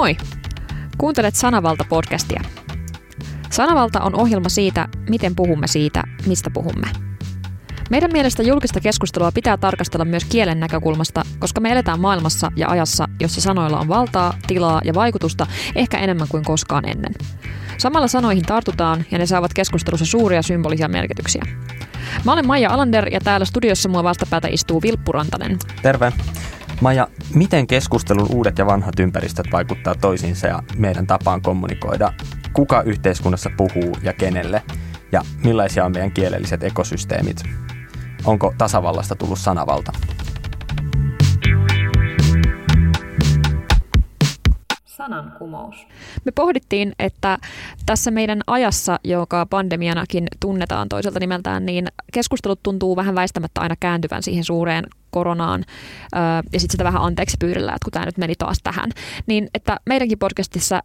Moi! Kuuntelet Sanavalta-podcastia. Sanavalta on ohjelma siitä, miten puhumme siitä, mistä puhumme. Meidän mielestä julkista keskustelua pitää tarkastella myös kielen näkökulmasta, koska me eletään maailmassa ja ajassa, jossa sanoilla on valtaa, tilaa ja vaikutusta ehkä enemmän kuin koskaan ennen. Samalla sanoihin tartutaan ja ne saavat keskustelussa suuria symbolisia merkityksiä. Mä olen Maija Alander ja täällä studiossa mua vastapäätä istuu Vilppu Rantanen. Terve. Maja, miten keskustelun uudet ja vanhat ympäristöt vaikuttaa toisiinsa ja meidän tapaan kommunikoida? Kuka yhteiskunnassa puhuu ja kenelle? Ja millaisia on meidän kielelliset ekosysteemit? Onko tasavallasta tullut sanavalta? sanankumous. Me pohdittiin, että tässä meidän ajassa, joka pandemianakin tunnetaan toiselta nimeltään, niin keskustelut tuntuu vähän väistämättä aina kääntyvän siihen suureen koronaan ja sitten sitä vähän anteeksi pyydellä, että kun tämä nyt meni taas tähän. Niin että meidänkin podcastissa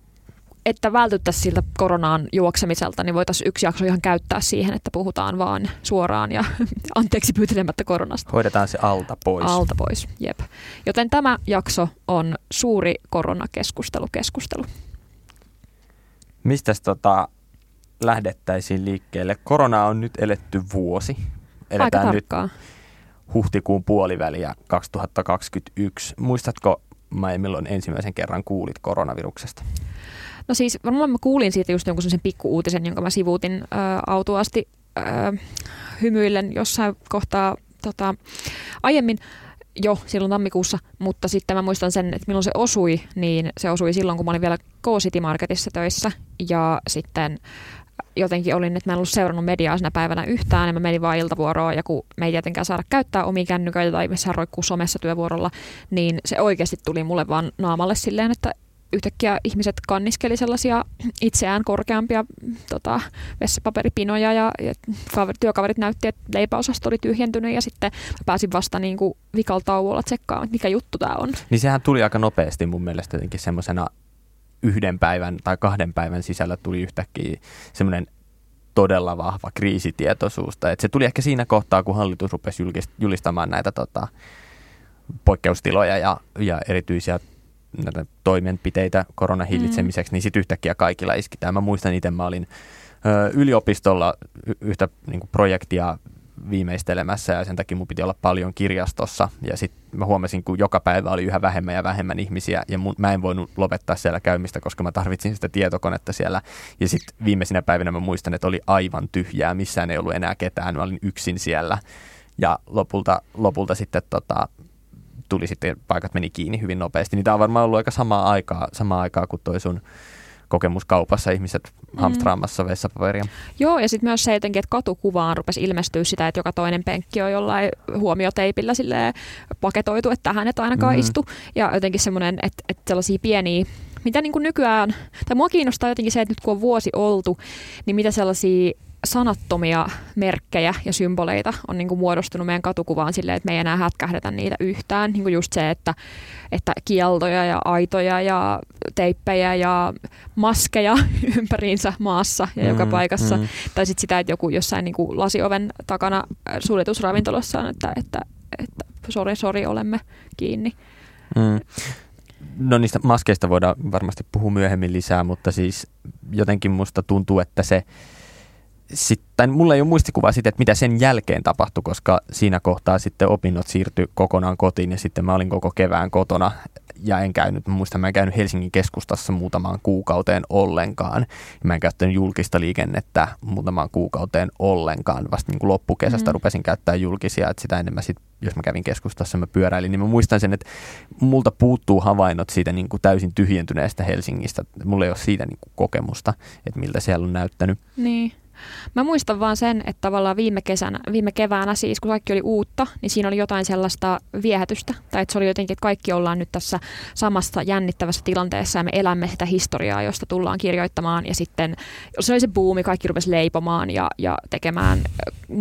että vältyttäisiin siltä koronaan juoksemiselta, niin voitaisiin yksi jakso ihan käyttää siihen, että puhutaan vaan suoraan ja anteeksi pyytelemättä koronasta. Hoidetaan se alta pois. Alta pois, jep. Joten tämä jakso on suuri koronakeskustelu. Keskustelu. Mistä tota lähdettäisiin liikkeelle? Korona on nyt eletty vuosi. Eletään Aika nyt huhtikuun puoliväliä 2021. Muistatko, Maija, milloin ensimmäisen kerran kuulit koronaviruksesta? No siis varmaan mä kuulin siitä just jonkun sellaisen pikku-uutisen, jonka mä sivuutin ä, autuasti ä, hymyillen jossain kohtaa tota, aiemmin jo silloin tammikuussa, mutta sitten mä muistan sen, että milloin se osui, niin se osui silloin, kun mä olin vielä K-City Marketissa töissä ja sitten jotenkin olin, että mä en ollut seurannut mediaa sinä päivänä yhtään, ja mä menin vaan iltavuoroon, ja kun me ei tietenkään saada käyttää omia kännyköitä tai missään roikkuu somessa työvuorolla, niin se oikeasti tuli mulle vaan naamalle silleen, että yhtäkkiä ihmiset kanniskeli sellaisia itseään korkeampia tota, vessapaperipinoja ja, ja työkaverit näytti, että leipäosasto oli tyhjentynyt ja sitten pääsin vasta niin kuin vikaltauolla tsekkaamaan, että mikä juttu tämä on. Niin sehän tuli aika nopeasti mun mielestä jotenkin semmoisena yhden päivän tai kahden päivän sisällä tuli yhtäkkiä semmoinen todella vahva kriisitietoisuus. että se tuli ehkä siinä kohtaa, kun hallitus rupesi julistamaan näitä tota, poikkeustiloja ja, ja erityisiä näitä toimenpiteitä koronan hillitsemiseksi, mm. niin sitten yhtäkkiä kaikilla iskitään. Mä muistan itse, mä olin ö, yliopistolla yhtä niin kuin projektia viimeistelemässä ja sen takia mun piti olla paljon kirjastossa. Ja sitten mä huomasin, kun joka päivä oli yhä vähemmän ja vähemmän ihmisiä ja mun, mä en voinut lopettaa siellä käymistä, koska mä tarvitsin sitä tietokonetta siellä. Ja sitten viimeisinä päivinä mä muistan, että oli aivan tyhjää, missään ei ollut enää ketään, mä olin yksin siellä. Ja lopulta, lopulta sitten tota, tuli sitten, paikat meni kiinni hyvin nopeasti. Niin tämä on varmaan ollut aika samaa aikaa, samaa aikaa kuin toi sun kokemuskaupassa ihmiset mm. hamstraamassa vessapaperia. Joo, ja sitten myös se jotenkin, että katukuvaan rupesi ilmestyä sitä, että joka toinen penkki on jollain huomioteipillä paketoitu, että tähän et ainakaan mm. istu. Ja jotenkin semmoinen, että, että sellaisia pieniä mitä niin kuin nykyään, tai mua kiinnostaa jotenkin se, että nyt kun on vuosi oltu, niin mitä sellaisia sanattomia merkkejä ja symboleita on niin kuin muodostunut meidän katukuvaan silleen, että me ei enää hätkähdetä niitä yhtään. Niin kuin just se, että, että kieltoja ja aitoja ja teippejä ja maskeja ympäriinsä maassa ja mm, joka paikassa. Mm. Tai sitten sitä, että joku jossain niin kuin lasioven takana suljetusravintolassa on, että, että, että sori, sori, olemme kiinni. Mm. No niistä maskeista voidaan varmasti puhua myöhemmin lisää, mutta siis jotenkin musta tuntuu, että se sitten, mulla ei ole muistikuvaa siitä, että mitä sen jälkeen tapahtui, koska siinä kohtaa sitten opinnot siirtyi kokonaan kotiin ja sitten mä olin koko kevään kotona ja en käynyt, muistan mä en käynyt Helsingin keskustassa muutamaan kuukauteen ollenkaan. Mä en käyttänyt julkista liikennettä muutamaan kuukauteen ollenkaan. Vasta niin kuin loppukesästä mm. rupesin käyttää julkisia, että sitä enemmän sit, jos mä kävin keskustassa, mä pyöräilin, niin mä muistan sen, että multa puuttuu havainnot siitä niin kuin täysin tyhjentyneestä Helsingistä. Mulla ei ole siitä niin kuin kokemusta, että miltä siellä on näyttänyt. Niin. Mä muistan vaan sen, että tavallaan viime, kesänä, viime keväänä siis, kun kaikki oli uutta, niin siinä oli jotain sellaista viehätystä. Tai että se oli jotenkin, että kaikki ollaan nyt tässä samassa jännittävässä tilanteessa ja me elämme sitä historiaa, josta tullaan kirjoittamaan. Ja sitten se oli se buumi, kaikki rupesi leipomaan ja, ja tekemään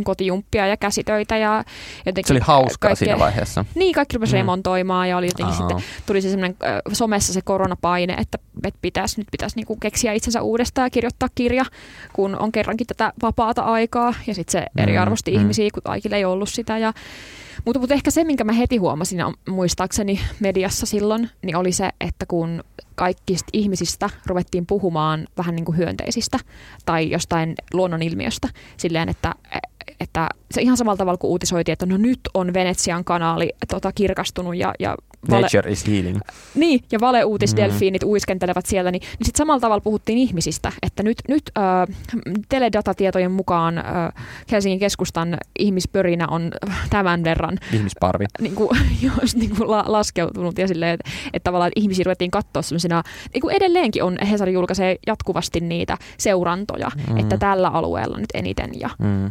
kotijumppia ja käsitöitä. Ja jotenkin se oli hauskaa kaikkea, siinä vaiheessa. Niin, kaikki rupesi mm. remontoimaan ja oli jotenkin Aha. sitten, tuli se semmoinen somessa se koronapaine, että, että pitäisi, nyt pitäisi niinku keksiä itsensä uudestaan ja kirjoittaa kirja, kun on kerrankin jotenkin tätä vapaata aikaa ja sitten se eriarvosti mm, ihmisiä, kun kaikille ei ollut sitä. Ja, mutta, mutta ehkä se, minkä mä heti huomasin muistaakseni mediassa silloin, niin oli se, että kun kaikista ihmisistä ruvettiin puhumaan vähän niin kuin hyönteisistä tai jostain luonnonilmiöstä silleen, että, että se ihan samalla tavalla kuin uutisoitiin, että no nyt on Venetsian kanaali tota, kirkastunut ja, ja vale, Nature is healing. Niin, ja valeuutisdelfiinit mm. uiskentelevat siellä, niin, niin sitten samalla tavalla puhuttiin ihmisistä, että nyt, nyt äh, teledatatietojen mukaan äh, Helsingin keskustan ihmispörinä on tämän verran Ihmisparvi. Niin kuin, jos, niin kuin la, laskeutunut ja silleen, että, että tavallaan että ihmisiä ruvettiin katsoa sellaisina, niin kuin edelleenkin on, Hesari julkaisee jatkuvasti niitä seurantoja, mm. että tällä alueella nyt eniten ja mm.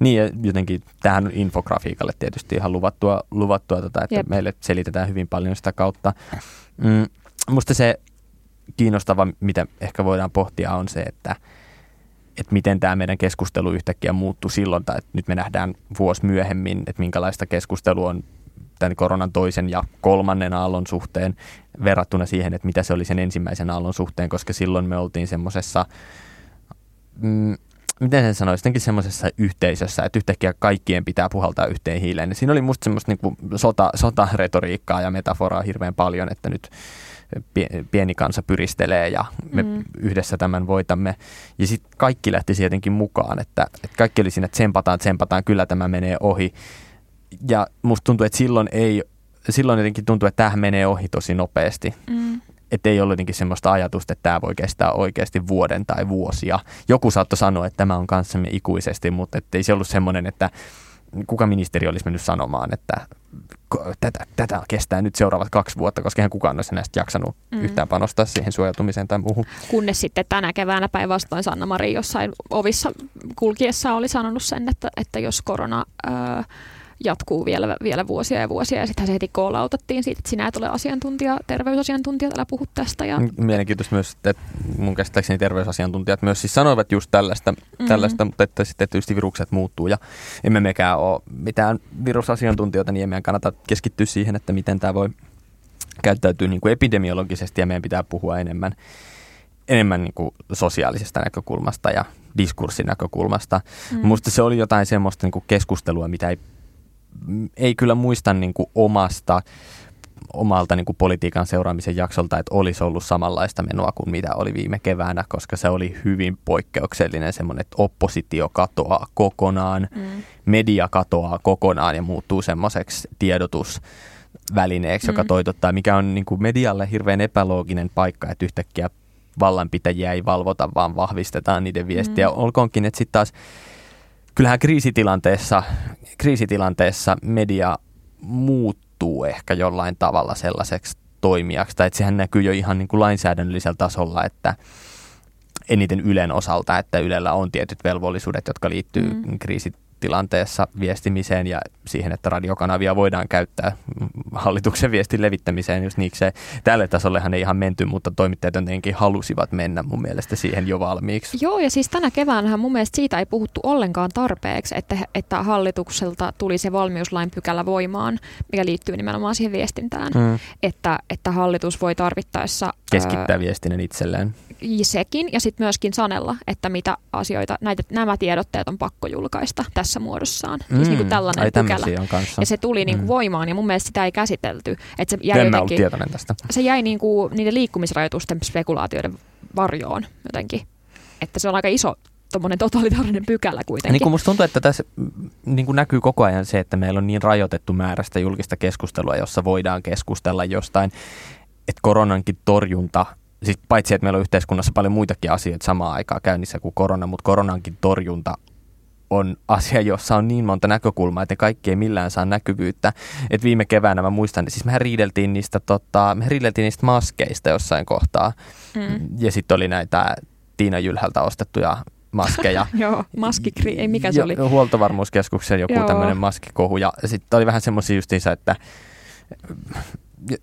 Niin ja jotenkin tähän infografiikalle tietysti ihan luvattua, luvattua tota, että Jep. meille selitetään hyvin paljon sitä kautta. Mm, musta se kiinnostava, mitä ehkä voidaan pohtia, on se, että, että miten tämä meidän keskustelu yhtäkkiä muuttui silloin, tai että nyt me nähdään vuosi myöhemmin, että minkälaista keskustelua on tämän koronan toisen ja kolmannen aallon suhteen verrattuna siihen, että mitä se oli sen ensimmäisen aallon suhteen, koska silloin me oltiin semmoisessa mm, miten sen sanoisi, jotenkin semmoisessa yhteisössä, että yhtäkkiä kaikkien pitää puhaltaa yhteen hiileen. Ja siinä oli musta semmoista niin sota, sotaretoriikkaa ja metaforaa hirveän paljon, että nyt pieni kansa pyristelee ja me mm. yhdessä tämän voitamme. Ja sitten kaikki lähti jotenkin mukaan, että, että kaikki oli siinä, että tsempataan, tsempataan, kyllä tämä menee ohi. Ja musta tuntuu, että silloin ei, silloin jotenkin tuntuu, että tämä menee ohi tosi nopeasti. Mm että ei ole jotenkin semmoista ajatusta, että tämä voi kestää oikeasti vuoden tai vuosia. Joku saattoi sanoa, että tämä on kanssamme ikuisesti, mutta ei se ollut semmoinen, että kuka ministeri olisi mennyt sanomaan, että tätä, tätä kestää nyt seuraavat kaksi vuotta, koska eihän kukaan olisi näistä jaksanut mm. yhtään panostaa siihen suojautumiseen tai muuhun. Kunnes sitten tänä keväänä päinvastoin Sanna-Mari jossain ovissa kulkiessa oli sanonut sen, että, että jos korona... Ää, jatkuu vielä, vielä vuosia ja vuosia. Ja sitten se heti koolautettiin siitä, että sinä et ole asiantuntija, terveysasiantuntija, täällä puhut tästä. Ja... Mielenkiintoista myös, että mun käsittääkseni terveysasiantuntijat myös siis sanoivat just tällaista, mm-hmm. tällaista mutta että sitten tietysti virukset muuttuu ja emme mekään ole mitään virusasiantuntijoita, niin emme kannata keskittyä siihen, että miten tämä voi käyttäytyy niin kuin epidemiologisesti ja meidän pitää puhua enemmän, enemmän niin kuin sosiaalisesta näkökulmasta ja diskurssin näkökulmasta. Mm. Musta se oli jotain semmoista niin kuin keskustelua, mitä ei ei kyllä muista niin kuin omasta omalta niin kuin politiikan seuraamisen jaksolta, että olisi ollut samanlaista menoa kuin mitä oli viime keväänä, koska se oli hyvin poikkeuksellinen semmoinen, että oppositio katoaa kokonaan, mm. media katoaa kokonaan ja muuttuu semmoiseksi tiedotusvälineeksi, mm. joka toitottaa, mikä on niin kuin medialle hirveän epälooginen paikka, että yhtäkkiä vallanpitäjiä ei valvota, vaan vahvistetaan niiden viestiä. Mm. Olkoonkin, että sitten taas kyllähän kriisitilanteessa, kriisitilanteessa media muuttuu ehkä jollain tavalla sellaiseksi toimijaksi, tai että sehän näkyy jo ihan niin kuin lainsäädännöllisellä tasolla, että eniten Ylen osalta, että Ylellä on tietyt velvollisuudet, jotka liittyy mm. kriisit, tilanteessa viestimiseen ja siihen, että radiokanavia voidaan käyttää hallituksen viestin levittämiseen, jos niikseen. Tälle tasollehan ei ihan menty, mutta toimittajat jotenkin halusivat mennä mun mielestä siihen jo valmiiksi. Joo, ja siis tänä keväänä mun mielestä siitä ei puhuttu ollenkaan tarpeeksi, että, että hallitukselta tuli se valmiuslain pykälä voimaan, mikä liittyy nimenomaan siihen viestintään, mm. että, että hallitus voi tarvittaessa... Keskittää ää, viestinnän itselleen sekin ja sitten myöskin sanella, että mitä asioita, näitä, nämä tiedotteet on pakko julkaista tässä muodossaan. Mm, siis niin kuin tällainen ai, pykälä. Kanssa. Ja se tuli niin kuin mm. voimaan ja mun mielestä sitä ei käsitelty. Että se jäi en jotenkin, tästä. Se jäi niin kuin niiden liikkumisrajoitusten spekulaatioiden varjoon jotenkin. Että se on aika iso tuommoinen totalitaarinen pykälä kuitenkin. Niin kuin musta tuntuu, että tässä niin kuin näkyy koko ajan se, että meillä on niin rajoitettu määrästä julkista keskustelua, jossa voidaan keskustella jostain, että koronankin torjunta siis paitsi että meillä on yhteiskunnassa paljon muitakin asioita samaan aikaan käynnissä kuin korona, mutta koronankin torjunta on asia, jossa on niin monta näkökulmaa, että kaikki ei millään saa näkyvyyttä. Et viime keväänä mä muistan, siis mehän riideltiin niistä, tota, mehän riideltiin niistä maskeista jossain kohtaa. Mm. Ja sitten oli näitä Tiina Jylhältä ostettuja maskeja. Joo, maskikri, ei mikä se oli? Huoltovarmuuskeskuksen joku tämmöinen maskikohu. Ja sitten oli vähän semmoisia justiinsa, että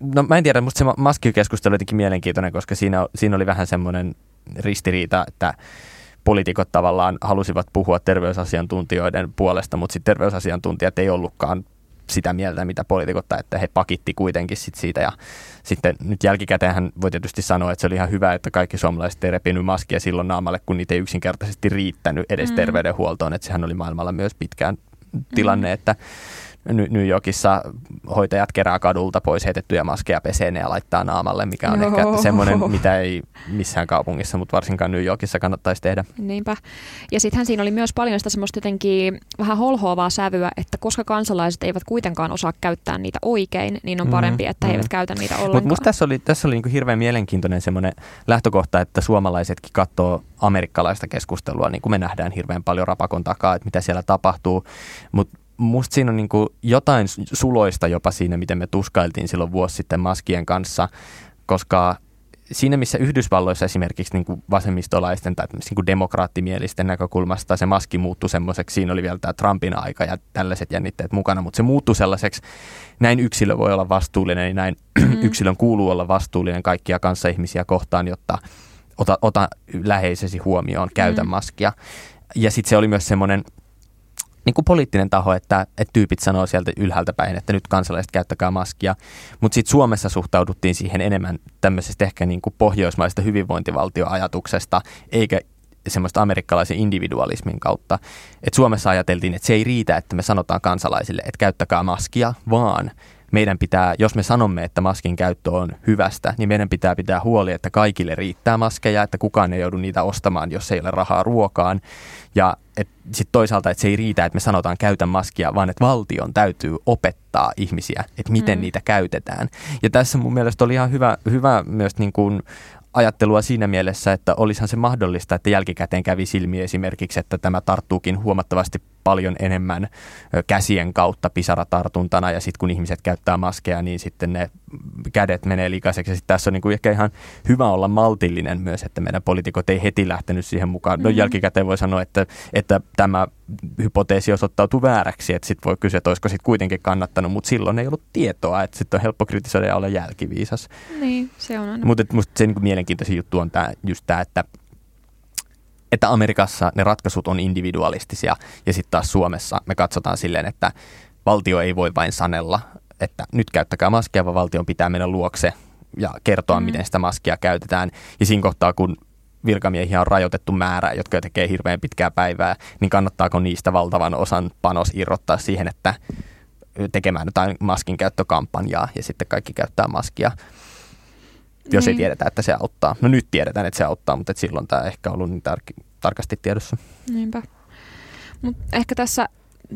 no mä en tiedä, musta se maskikeskustelu on jotenkin mielenkiintoinen, koska siinä, siinä oli vähän semmoinen ristiriita, että poliitikot tavallaan halusivat puhua terveysasiantuntijoiden puolesta, mutta sitten terveysasiantuntijat ei ollutkaan sitä mieltä, mitä poliitikot, että he pakitti kuitenkin sit siitä ja sitten nyt jälkikäteen hän voi tietysti sanoa, että se oli ihan hyvä, että kaikki suomalaiset ei repinyt maskia silloin naamalle, kun niitä ei yksinkertaisesti riittänyt edes mm. terveydenhuoltoon, että sehän oli maailmalla myös pitkään tilanne, mm. että New Yorkissa hoitajat kerää kadulta pois heitettyjä maskeja peseen ja laittaa naamalle, mikä on Joo. ehkä semmoinen, mitä ei missään kaupungissa, mutta varsinkaan New Yorkissa kannattaisi tehdä. Niinpä. Ja sittenhän siinä oli myös paljon sitä semmoista jotenkin vähän holhoavaa sävyä, että koska kansalaiset eivät kuitenkaan osaa käyttää niitä oikein, niin on mm, parempi, että he mm. eivät käytä niitä ollenkaan. Mutta tässä oli, tässä oli niin hirveän mielenkiintoinen semmoinen lähtökohta, että suomalaisetkin katsoo amerikkalaista keskustelua, niin kuin me nähdään hirveän paljon rapakon takaa, että mitä siellä tapahtuu, mutta musta siinä on niin kuin jotain suloista jopa siinä, miten me tuskailtiin silloin vuosi sitten maskien kanssa, koska siinä, missä Yhdysvalloissa esimerkiksi niin kuin vasemmistolaisten tai niin kuin demokraattimielisten näkökulmasta se maski muuttui semmoiseksi, siinä oli vielä tämä Trumpin aika ja tällaiset jännitteet mukana, mutta se muuttui sellaiseksi, näin yksilö voi olla vastuullinen ja näin mm. yksilön kuuluu olla vastuullinen kaikkia kanssaihmisiä kohtaan, jotta ota, ota läheisesi huomioon, käytä mm. maskia. Ja sitten se oli myös semmoinen niin kuin poliittinen taho, että, että tyypit sanoo sieltä ylhäältä päin, että nyt kansalaiset käyttäkää maskia. Mutta sitten Suomessa suhtauduttiin siihen enemmän tämmöisestä ehkä niin kuin pohjoismaista hyvinvointivaltioajatuksesta, eikä semmoista amerikkalaisen individualismin kautta. Et Suomessa ajateltiin, että se ei riitä, että me sanotaan kansalaisille, että käyttäkää maskia, vaan meidän pitää, jos me sanomme, että maskin käyttö on hyvästä, niin meidän pitää pitää huoli, että kaikille riittää maskeja, että kukaan ei joudu niitä ostamaan, jos ei ole rahaa ruokaan. Ja sitten toisaalta, että se ei riitä, että me sanotaan käytä maskia, vaan että valtion täytyy opettaa ihmisiä, että miten mm. niitä käytetään. Ja tässä mun mielestä oli ihan hyvä, hyvä myös niin kuin ajattelua siinä mielessä, että olisihan se mahdollista, että jälkikäteen kävi silmi esimerkiksi, että tämä tarttuukin huomattavasti paljon enemmän käsien kautta pisaratartuntana ja sitten kun ihmiset käyttää maskeja, niin sitten ne kädet menee likaiseksi. Sitten tässä on niin kuin ehkä ihan hyvä olla maltillinen myös, että meidän poliitikot ei heti lähtenyt siihen mukaan. No mm-hmm. jälkikäteen voi sanoa, että, että tämä hypoteesi osoittautui vääräksi, että sitten voi kysyä, että olisiko sitten kuitenkin kannattanut, mutta silloin ei ollut tietoa, että sitten on helppo kritisoida ja olla jälkiviisas. Niin, se on aina. Mutta musta se niin mielenkiintoisin juttu on tää, just tämä, että että Amerikassa ne ratkaisut on individualistisia ja sitten taas Suomessa me katsotaan silleen, että valtio ei voi vain sanella, että nyt käyttäkää maskia, vaan valtion pitää mennä luokse ja kertoa, mm. miten sitä maskia käytetään. Ja siinä kohtaa, kun virkamiehiä on rajoitettu määrä, jotka tekee hirveän pitkää päivää, niin kannattaako niistä valtavan osan panos irrottaa siihen, että tekemään jotain maskin käyttökampanjaa ja sitten kaikki käyttää maskia jos niin. ei tiedetä, että se auttaa. No nyt tiedetään, että se auttaa, mutta silloin tämä ehkä ollut niin tar- tarkasti tiedossa. Niinpä. Mut ehkä tässä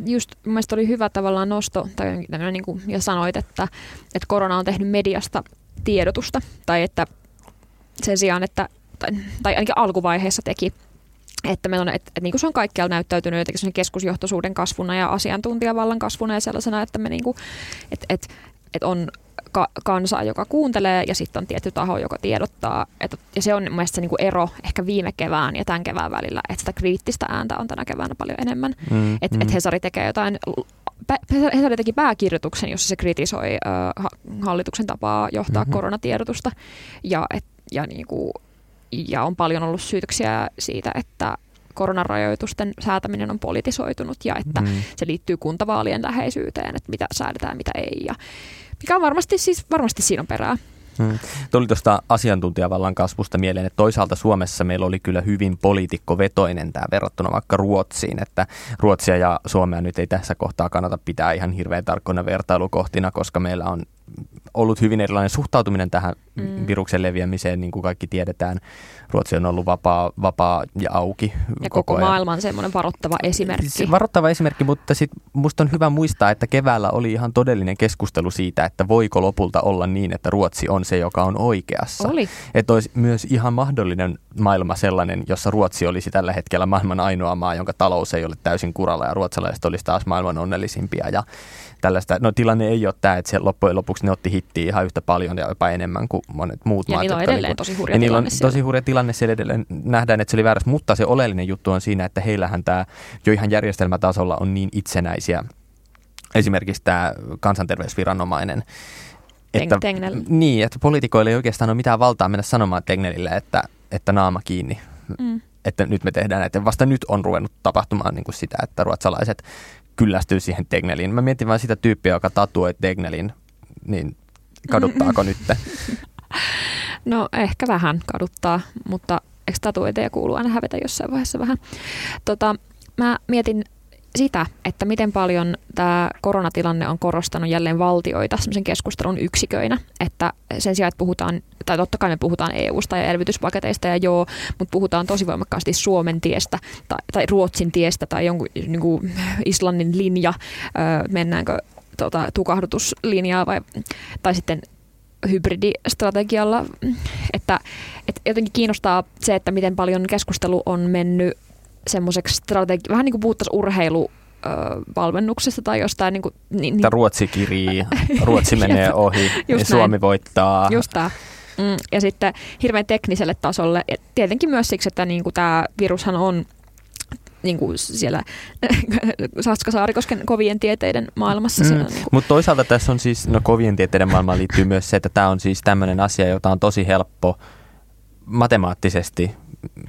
just mielestäni oli hyvä tavallaan nosto, tai niin kuin ja sanoit, että, että korona on tehnyt mediasta tiedotusta, tai että sen sijaan, että, tai, tai ainakin alkuvaiheessa teki, että, meillä on, että, että niin kuin se on kaikkialla näyttäytynyt jotenkin keskusjohtoisuuden kasvuna ja asiantuntijavallan kasvuna ja sellaisena, että me niin kuin, että, että, että on ka- kansaa, joka kuuntelee ja sitten on tietty taho, joka tiedottaa. Et, ja se on mielestäni se niinku ero ehkä viime kevään ja tämän kevään välillä, että sitä kriittistä ääntä on tänä keväänä paljon enemmän. Mm, että mm. et Hesari tekee jotain Hesari teki pääkirjoituksen, jossa se kritisoi äh, hallituksen tapaa johtaa mm-hmm. koronatiedotusta ja, et, ja, niinku, ja on paljon ollut syytöksiä siitä, että koronarajoitusten säätäminen on politisoitunut ja että mm. se liittyy kuntavaalien läheisyyteen, että mitä säädetään, mitä ei. Ja, mikä on varmasti, siis, varmasti siinä on perää. Hmm. Tuli tuosta asiantuntijavallan kasvusta mieleen, että toisaalta Suomessa meillä oli kyllä hyvin poliitikkovetoinen tämä verrattuna vaikka Ruotsiin, että Ruotsia ja Suomea nyt ei tässä kohtaa kannata pitää ihan hirveän tarkkoina vertailukohtina, koska meillä on ollut hyvin erilainen suhtautuminen tähän mm. viruksen leviämiseen, niin kuin kaikki tiedetään. Ruotsi on ollut vapaa, vapaa ja auki Ja koko, koko maailman semmoinen varoittava esimerkki. Varoittava esimerkki, mutta sitten musta on hyvä muistaa, että keväällä oli ihan todellinen keskustelu siitä, että voiko lopulta olla niin, että Ruotsi on se, joka on oikeassa. Oli. Että olisi myös ihan mahdollinen maailma sellainen, jossa Ruotsi olisi tällä hetkellä maailman ainoa maa, jonka talous ei ole täysin kuralla ja ruotsalaiset olisi taas maailman onnellisimpia. Ja tällaista. No tilanne ei ole tämä, että se loppujen lopuksi ne otti hittiä ihan yhtä paljon ja jopa enemmän kuin monet muut ja maat. Niillä on edelleen niin tosi hurja ja tilanne on tosi hurja tilanne siellä edelleen. Nähdään, että se oli väärässä, mutta se oleellinen juttu on siinä, että heillähän tämä jo ihan järjestelmätasolla on niin itsenäisiä. Esimerkiksi tämä kansanterveysviranomainen, että, Tengnel. Niin, että poliitikoille ei oikeastaan ole mitään valtaa mennä sanomaan Tegnelille, että, että naama kiinni. Mm. Että nyt me tehdään näitä. Vasta nyt on ruvennut tapahtumaan niin kuin sitä, että ruotsalaiset kyllästyä siihen Tegneliin. Mä mietin vaan sitä tyyppiä, joka tatuoi Tegnelin, niin kaduttaako nyt? No ehkä vähän kaduttaa, mutta eikö tatuointeja kuulu aina hävetä jossain vaiheessa vähän. Tota, mä mietin sitä, että miten paljon tämä koronatilanne on korostanut jälleen valtioita semmoisen keskustelun yksiköinä, että sen sijaan, että puhutaan, tai totta kai me puhutaan EU-sta ja elvytyspaketeista ja joo, mutta puhutaan tosi voimakkaasti Suomen tiestä tai, tai Ruotsin tiestä tai jonkun niin kuin Islannin linja, öö, mennäänkö tota, tukahdutuslinjaa vai, tai sitten hybridistrategialla, että, että jotenkin kiinnostaa se, että miten paljon keskustelu on mennyt semmoiseksi strategi- vähän niin kuin puhuttaisiin urheilu valmennuksesta tai jostain. Niin kuin, niin, niin. Ruotsi kirii, Ruotsi menee ohi ja Suomi näin. voittaa. Just tämä. Mm, ja sitten hirveän tekniselle tasolle. Ja tietenkin myös siksi, että niin kuin tämä virushan on niin kuin siellä Saska Saarikosken kovien tieteiden maailmassa. Mm. Niin Mutta toisaalta tässä on siis, no kovien tieteiden maailmaan liittyy myös se, että tämä on siis tämmöinen asia, jota on tosi helppo matemaattisesti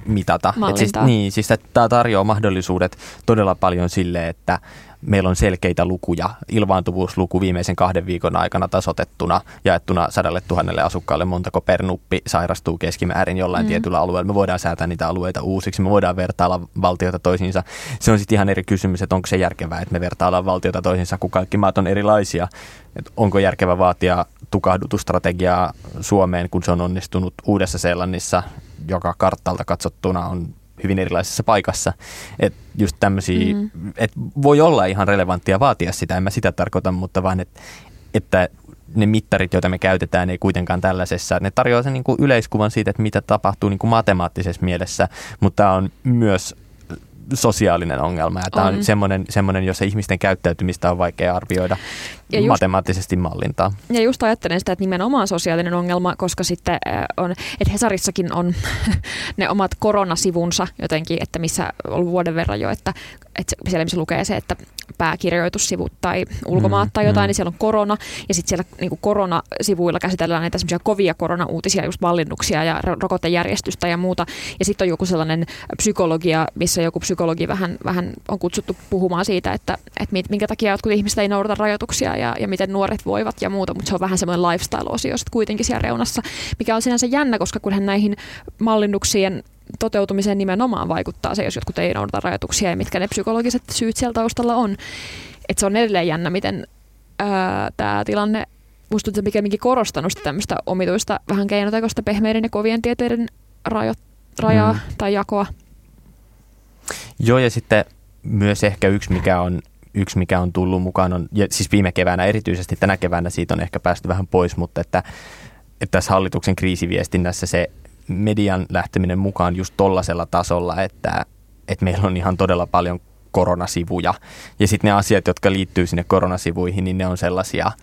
mitata. Et siis, niin, siis tämä tarjoaa mahdollisuudet todella paljon sille, että meillä on selkeitä lukuja, ilmaantuvuusluku viimeisen kahden viikon aikana tasotettuna, jaettuna sadalle tuhannelle asukkaalle, montako per nuppi sairastuu keskimäärin jollain mm. tietyllä alueella. Me voidaan säätää niitä alueita uusiksi, me voidaan vertailla valtioita toisiinsa. Se on sitten ihan eri kysymys, että onko se järkevää, että me vertaillaan valtioita toisiinsa, kun kaikki maat on erilaisia. Et onko järkevä vaatia tukahdutusstrategiaa Suomeen, kun se on onnistunut Uudessa Seelannissa, joka karttalta katsottuna on hyvin erilaisessa paikassa. Että just tämmöisiä, mm. että voi olla ihan relevanttia vaatia sitä, en mä sitä tarkoita, mutta vaan, että, että ne mittarit, joita me käytetään, ei kuitenkaan tällaisessa. Ne tarjoaa sen niin kuin yleiskuvan siitä, että mitä tapahtuu niin kuin matemaattisessa mielessä, mutta tämä on myös sosiaalinen ongelma. Ja tämä on, on semmoinen, semmoinen, jossa ihmisten käyttäytymistä on vaikea arvioida ja just, matemaattisesti mallintaa. Ja just ajattelen sitä, että nimenomaan sosiaalinen ongelma, koska sitten äh, on, että Hesarissakin on ne omat koronasivunsa jotenkin, että missä on ollut vuoden verran jo, että, että siellä missä lukee se, että pääkirjoitussivut tai ulkomaat mm, tai jotain, mm. niin siellä on korona. Ja sitten siellä niin kuin koronasivuilla käsitellään näitä semmoisia kovia koronauutisia, just mallinnuksia ja rokotejärjestystä ja muuta. Ja sitten on joku sellainen psykologia, missä joku psykologi vähän, vähän on kutsuttu puhumaan siitä, että, että minkä takia jotkut ihmiset ei noudata rajoituksia ja, ja miten nuoret voivat ja muuta, mutta se on vähän semmoinen lifestyle-osio sitten kuitenkin siellä reunassa, mikä on sinänsä jännä, koska kun näihin mallinnuksien toteutumiseen nimenomaan vaikuttaa se, jos jotkut ei noudata rajoituksia ja mitkä ne psykologiset syyt siellä taustalla on. Että se on edelleen jännä, miten tämä tilanne musta tuntuu pikemminkin korostanut tämmöistä omituista vähän keinotekoista pehmeiden ja kovien tieteiden rajo, rajaa mm. tai jakoa. Joo, ja sitten myös ehkä yksi, mikä on yksi, mikä on tullut mukaan, on, ja siis viime keväänä erityisesti, tänä keväänä siitä on ehkä päästy vähän pois, mutta että, että tässä hallituksen kriisiviestinnässä se median lähteminen mukaan just tollasella tasolla, että, että meillä on ihan todella paljon koronasivuja. Ja sitten ne asiat, jotka liittyy sinne koronasivuihin, niin ne on sellaisia –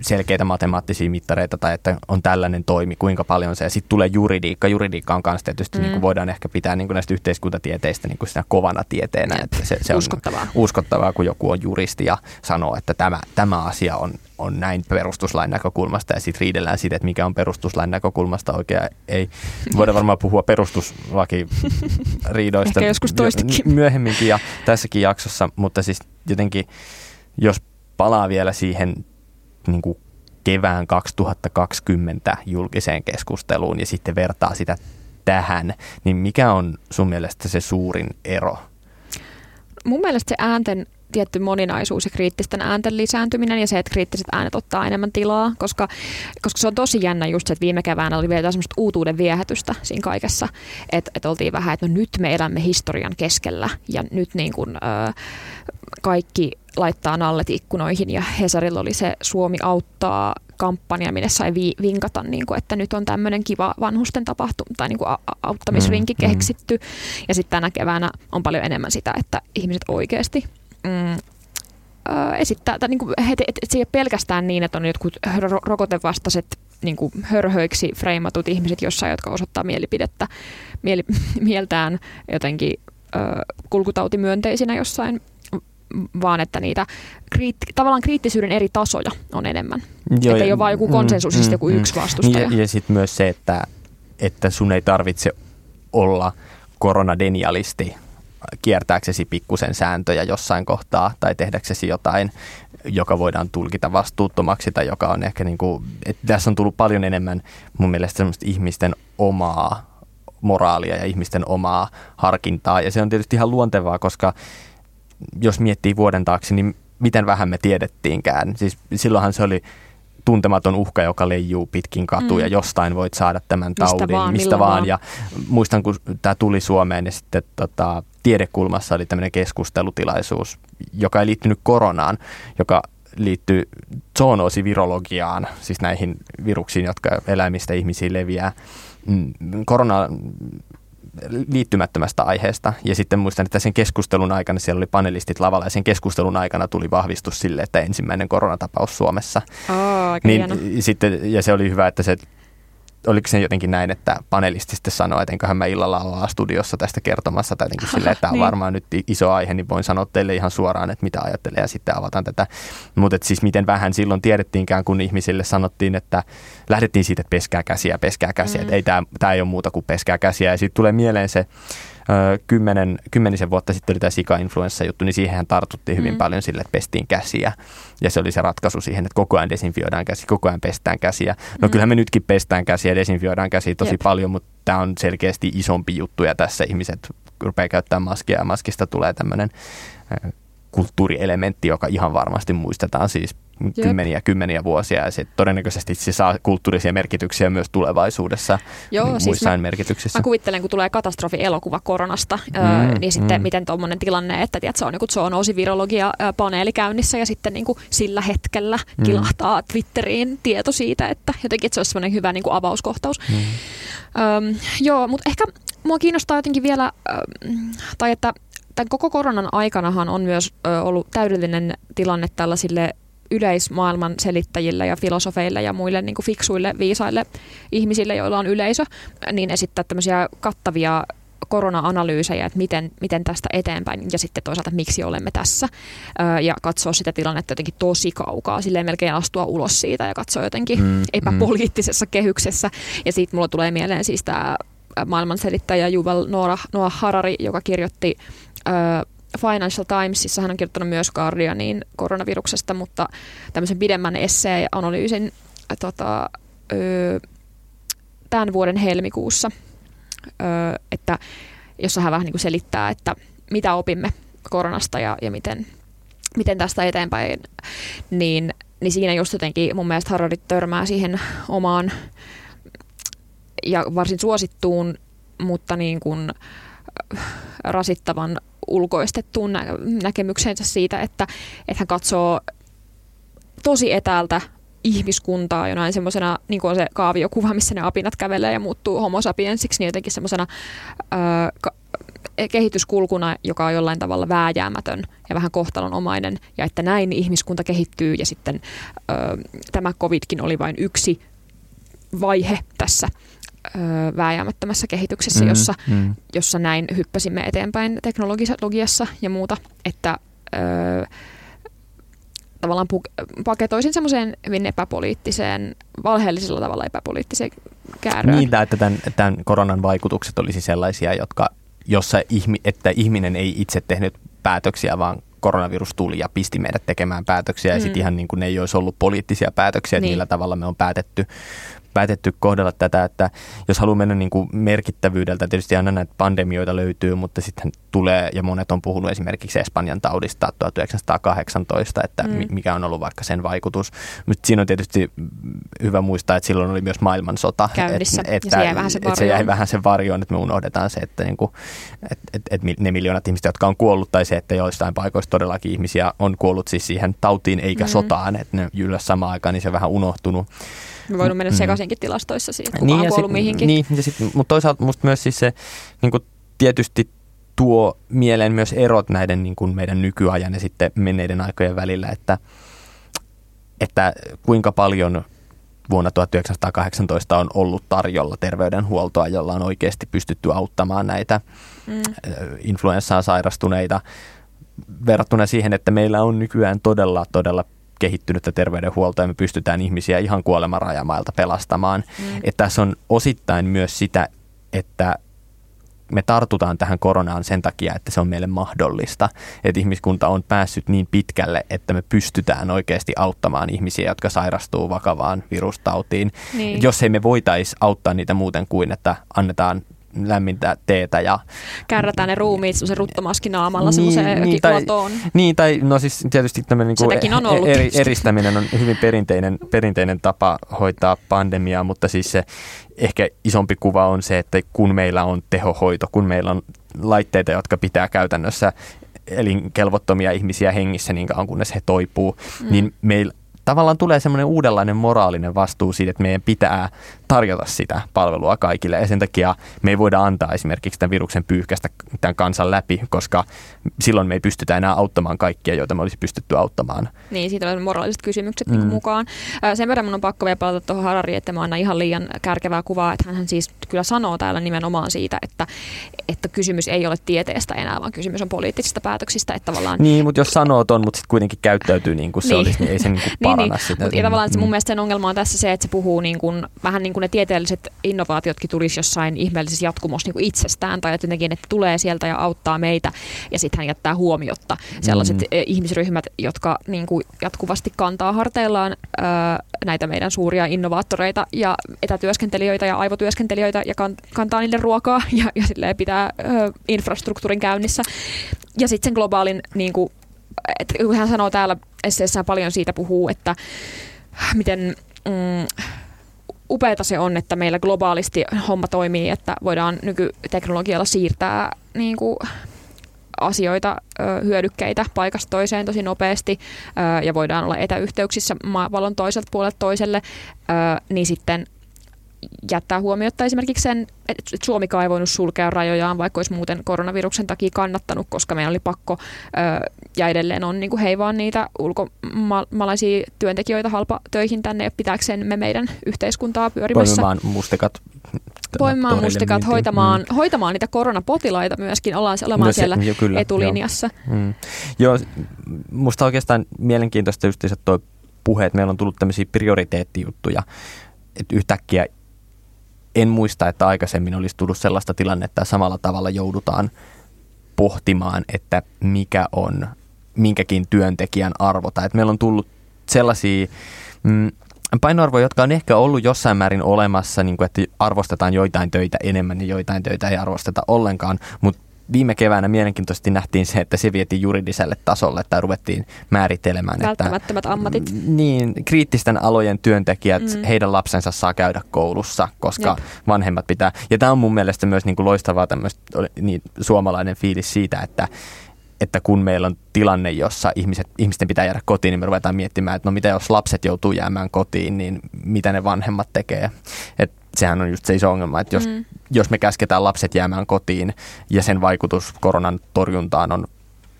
selkeitä matemaattisia mittareita tai että on tällainen toimi, kuinka paljon se. Ja sitten tulee juridiikka. Juridiikka on myös tietysti, mm. niin kuin voidaan ehkä pitää niin kuin näistä yhteiskuntatieteistä niin kuin sitä kovana tieteenä. Jep. Että se, se on uskottavaa. uskottavaa, kun joku on juristi ja sanoo, että tämä, tämä asia on, on näin perustuslain näkökulmasta ja sitten riidellään siitä, että mikä on perustuslain näkökulmasta oikein. Ei voida varmaan puhua perustuslakiriidoista joskus toistikin. myöhemminkin ja tässäkin jaksossa, mutta siis jotenkin jos palaa vielä siihen niin kuin kevään 2020 julkiseen keskusteluun ja sitten vertaa sitä tähän, niin mikä on sun mielestä se suurin ero? Mun mielestä se äänten tietty moninaisuus ja kriittisten äänten lisääntyminen ja se, että kriittiset äänet ottaa enemmän tilaa, koska, koska se on tosi jännä just se, että viime keväänä oli vielä semmoista uutuuden viehätystä siinä kaikessa, että, että oltiin vähän, että no nyt me elämme historian keskellä ja nyt niin kuin, ö, kaikki laittaa nallet ikkunoihin ja Hesarilla oli se Suomi auttaa kampanja, minne sai vi- vinkata, niin kuin, että nyt on tämmöinen kiva vanhusten tapahtuma tai niin kuin a- auttamisrinki mm, keksitty. Mm. Ja sitten tänä keväänä on paljon enemmän sitä, että ihmiset oikeasti mm, esittää, tai niin kuin, et, et, et se ei ole pelkästään niin, että on jotkut rokotevastaiset niin kuin hörhöiksi freimatut ihmiset jossain, jotka osoittaa mielipidettä, mieli, mieltään jotenkin ö, kulkutautimyönteisinä jossain vaan että niitä kriitti, tavallaan kriittisyyden eri tasoja on enemmän. Joo, että ei ole vain joku konsensus, mm, siis joku mm, yksi vastustaja. Ja, ja sitten myös se, että, että sun ei tarvitse olla koronadenialisti kiertääksesi pikkusen sääntöjä jossain kohtaa tai tehdäksesi jotain, joka voidaan tulkita vastuuttomaksi tai joka on ehkä niin kuin, että tässä on tullut paljon enemmän mun mielestä semmoista ihmisten omaa moraalia ja ihmisten omaa harkintaa ja se on tietysti ihan luontevaa, koska jos miettii vuoden taakse, niin miten vähän me tiedettiinkään. Siis silloinhan se oli tuntematon uhka, joka leijuu pitkin katuja. Mm. Jostain voit saada tämän taudin, mistä vaan. Mistä vaan. Ja muistan, kun tämä tuli Suomeen, niin sitten tota, tiedekulmassa oli tämmöinen keskustelutilaisuus, joka ei liittynyt koronaan, joka liittyy zoonoosivirologiaan, siis näihin viruksiin, jotka eläimistä ihmisiin leviää. Mm, korona liittymättömästä aiheesta. Ja sitten muistan, että sen keskustelun aikana siellä oli panelistit lavalla ja sen keskustelun aikana tuli vahvistus sille, että ensimmäinen koronatapaus Suomessa. Oh, niin, sitten, ja se oli hyvä, että se oliko se jotenkin näin, että panelisti sitten sanoi, että enköhän mä illalla olla studiossa tästä kertomassa, tai jotenkin silleen, että tämä on niin. varmaan nyt iso aihe, niin voin sanoa teille ihan suoraan, että mitä ajattelee, ja sitten avataan tätä. Mutta siis miten vähän silloin tiedettiinkään, kun ihmisille sanottiin, että lähdettiin siitä, että peskää käsiä, peskää käsiä, mm. että ei tämä ei ole muuta kuin peskää käsiä, ja sitten tulee mieleen se, kymmenen, kymmenisen vuotta sitten oli tämä sika-influenssa-juttu, niin siihen tartuttiin hyvin mm. paljon sille, että pestiin käsiä. Ja se oli se ratkaisu siihen, että koko ajan desinfioidaan käsiä, koko ajan pestään käsiä. No mm. kyllähän me nytkin pestään käsiä ja desinfioidaan käsiä tosi Jep. paljon, mutta tämä on selkeästi isompi juttu ja tässä ihmiset rupeaa käyttämään maskia ja maskista tulee tämmöinen kulttuurielementti, joka ihan varmasti muistetaan siis Jep. kymmeniä kymmeniä vuosia ja se todennäköisesti se saa kulttuurisia merkityksiä myös tulevaisuudessa Joo, siis muissa mä, merkityksissä. Mä kuvittelen, kun tulee katastrofi-elokuva koronasta, mm, öö, niin sitten mm. miten tuommoinen tilanne, että tiedät, se on niin zoonoosi-virologia paneeli käynnissä ja sitten niin kuin sillä hetkellä mm. kilahtaa Twitteriin tieto siitä, että jotenkin että se olisi semmoinen hyvä niin kuin avauskohtaus. Mm. Öö, joo, mutta ehkä mua kiinnostaa jotenkin vielä, öö, tai että tämän koko koronan aikanahan on myös ö, ollut täydellinen tilanne tällaisille yleismaailman selittäjille ja filosofeille ja muille niin kuin fiksuille, viisaille ihmisille, joilla on yleisö, niin esittää tämmöisiä kattavia korona-analyysejä, että miten, miten tästä eteenpäin ja sitten toisaalta miksi olemme tässä ja katsoa sitä tilannetta jotenkin tosi kaukaa, silleen melkein astua ulos siitä ja katsoa jotenkin mm, mm. epäpoliittisessa mm. kehyksessä ja siitä mulla tulee mieleen siis tämä maailmanselittäjä Yuval Noah, Noah Harari, joka kirjoitti Financial Timesissa hän on kirjoittanut myös Guardianin koronaviruksesta, mutta tämmöisen pidemmän essee-analyysin tota, ö, tämän vuoden helmikuussa, ö, että, jossa hän vähän niin kuin selittää, että mitä opimme koronasta ja, ja miten, miten tästä eteenpäin, niin, niin siinä just jotenkin mun mielestä Harari törmää siihen omaan ja varsin suosittuun, mutta niin kuin rasittavan ulkoistettuun nä- näkemyksensä siitä, että, että hän katsoo tosi etäältä ihmiskuntaa jonain semmoisena, niin kuin on se kaaviokuva, missä ne apinat kävelee ja muuttuu homo sapiensiksi, niin jotenkin semmoisena kehityskulkuna, joka on jollain tavalla vääjäämätön ja vähän kohtalonomainen, ja että näin ihmiskunta kehittyy, ja sitten ö, tämä covidkin oli vain yksi vaihe tässä ö, vääjäämättömässä kehityksessä, mm, jossa, mm. jossa näin hyppäsimme eteenpäin teknologiassa ja muuta, että ö, tavallaan paketoisin semmoiseen hyvin epäpoliittiseen, valheellisella tavalla epäpoliittiseen kääröön. Niin, että tämän, tämän koronan vaikutukset olisi sellaisia, jotka, jossa ihmi, että ihminen ei itse tehnyt päätöksiä, vaan koronavirus tuli ja pisti meidät tekemään päätöksiä. Mm. Ja sitten ihan niin kuin ne ei olisi ollut poliittisia päätöksiä, niin. millä tavalla me on päätetty, päätetty kohdella tätä, että jos haluaa mennä niin kuin merkittävyydeltä, tietysti aina näitä pandemioita löytyy, mutta sitten tulee, ja monet on puhunut esimerkiksi Espanjan taudista 1918, että mm. mikä on ollut vaikka sen vaikutus. Mutta siinä on tietysti hyvä muistaa, että silloin oli myös maailmansota. Käynnissä, et, että, se jäi vähän sen varjoon. se jäi vähän sen varjoon, että me unohdetaan se, että, niin kuin, että, että, että ne miljoonat ihmiset, jotka on kuollut, tai se, että joistain paikoista todellakin ihmisiä on kuollut siis siihen tautiin eikä mm. sotaan, että ne ylläs samaan aikaan, niin se on vähän unohtunut. Me voinut mennä mm. sekaisinkin tilastoissa siitä, kuka niin, on kuollut sit, mihinkin. Niin, ja sit, mutta toisaalta musta myös siis se niin kuin tietysti tuo mieleen myös erot näiden niin kuin meidän nykyajan ja sitten menneiden aikojen välillä, että, että kuinka paljon vuonna 1918 on ollut tarjolla terveydenhuoltoa, jolla on oikeasti pystytty auttamaan näitä mm. influenssaan sairastuneita verrattuna siihen, että meillä on nykyään todella, todella kehittynyttä terveydenhuoltoa ja me pystytään ihmisiä ihan kuolemanrajamailta pelastamaan. Mm. Että tässä on osittain myös sitä, että me tartutaan tähän koronaan sen takia, että se on meille mahdollista. Että ihmiskunta on päässyt niin pitkälle, että me pystytään oikeasti auttamaan ihmisiä, jotka sairastuu vakavaan virustautiin. Niin. Jos ei me voitaisi auttaa niitä muuten kuin, että annetaan lämmintä teetä. Ja, Kärrätään ne ruumiit semmoisen ruttomaskin naamalla niin, semmoiseen niin, tai, niin, tai no siis tietysti tämmöinen niin on ollut eri, eristäminen on hyvin perinteinen, perinteinen tapa hoitaa pandemiaa, mutta siis se ehkä isompi kuva on se, että kun meillä on tehohoito, kun meillä on laitteita, jotka pitää käytännössä elinkelvottomia ihmisiä hengissä niin kauan kunnes he toipuu, mm. niin meillä tavallaan tulee semmoinen uudenlainen moraalinen vastuu siitä, että meidän pitää tarjota sitä palvelua kaikille. Ja sen takia me ei voida antaa esimerkiksi tämän viruksen pyyhkästä tämän kansan läpi, koska silloin me ei pystytä enää auttamaan kaikkia, joita me olisi pystytty auttamaan. Niin, siitä on moraaliset kysymykset niin mm. niin mukaan. Sen verran mun on pakko vielä palata tuohon Harariin, että mä annan ihan liian kärkevää kuvaa, että hän siis kyllä sanoo täällä nimenomaan siitä, että, että kysymys ei ole tieteestä enää, vaan kysymys on poliittisista päätöksistä. Että tavallaan... Niin, mutta jos sanoo ton, mutta sitten kuitenkin käyttäytyy niin kuin se niin. olisi, niin ei se niin kuin niin, niin. sitä. Mutta tavallaan mm. mun mielestä sen ongelma on tässä se, että se puhuu niin kuin, vähän niin kuin ne tieteelliset innovaatiotkin tulisi jossain ihmeellisessä jatkumossa niin kuin itsestään, tai jotenkin, että tulee sieltä ja auttaa meitä, ja sitten hän jättää huomiotta sellaiset mm. ihmisryhmät, jotka niin kuin jatkuvasti kantaa harteillaan näitä meidän suuria innovaattoreita ja etätyöskentelijöitä ja aivotyöskentelijöitä ja kan, kantaa niille ruokaa ja, ja pitää ö, infrastruktuurin käynnissä. Ja sitten sen globaalin, niin kuin, että hän sanoo täällä esseessään paljon siitä puhuu, että miten... Mm, upeata se on, että meillä globaalisti homma toimii, että voidaan nykyteknologialla siirtää niin kuin, asioita, hyödykkeitä paikasta toiseen tosi nopeasti ja voidaan olla etäyhteyksissä maapallon toiselta puolelta toiselle, niin sitten jättää huomiota esimerkiksi sen, että Suomi ei voinut sulkea rajojaan, vaikka olisi muuten koronaviruksen takia kannattanut, koska meidän oli pakko ja edelleen on niin kuin hei vaan niitä ulkomalaisia työntekijöitä halpa töihin tänne pitääkseen me meidän yhteiskuntaa pyörimässä. Poimimaan mustikat. Poimimaan mustikat, hoitamaan, mm. hoitamaan niitä koronapotilaita myöskin, ollaan olemaan no se, siellä jo, kyllä, etulinjassa. Joo. Mm. joo, musta oikeastaan mielenkiintoista just se tuo puhe, että meillä on tullut tämmöisiä prioriteettijuttuja, että yhtäkkiä en muista, että aikaisemmin olisi tullut sellaista tilannetta, että samalla tavalla joudutaan pohtimaan, että mikä on minkäkin työntekijän arvo. Tai että meillä on tullut sellaisia mm, painoarvoja, jotka on ehkä ollut jossain määrin olemassa, niin kuin että arvostetaan joitain töitä enemmän ja joitain töitä ei arvosteta ollenkaan, mutta viime keväänä mielenkiintoisesti nähtiin se, että se vietiin juridiselle tasolle tai ruvettiin määrittelemään. Välttämättömät että, ammatit. Niin, kriittisten alojen työntekijät, mm. heidän lapsensa saa käydä koulussa, koska Jep. vanhemmat pitää. Ja tämä on mun mielestä myös niin kuin loistavaa tämmöistä niin, suomalainen fiilis siitä, että että kun meillä on tilanne, jossa ihmiset, ihmisten pitää jäädä kotiin, niin me ruvetaan miettimään, että no mitä jos lapset joutuu jäämään kotiin, niin mitä ne vanhemmat tekee. Et sehän on just se iso ongelma, että jos, mm. jos me käsketään lapset jäämään kotiin ja sen vaikutus koronan torjuntaan on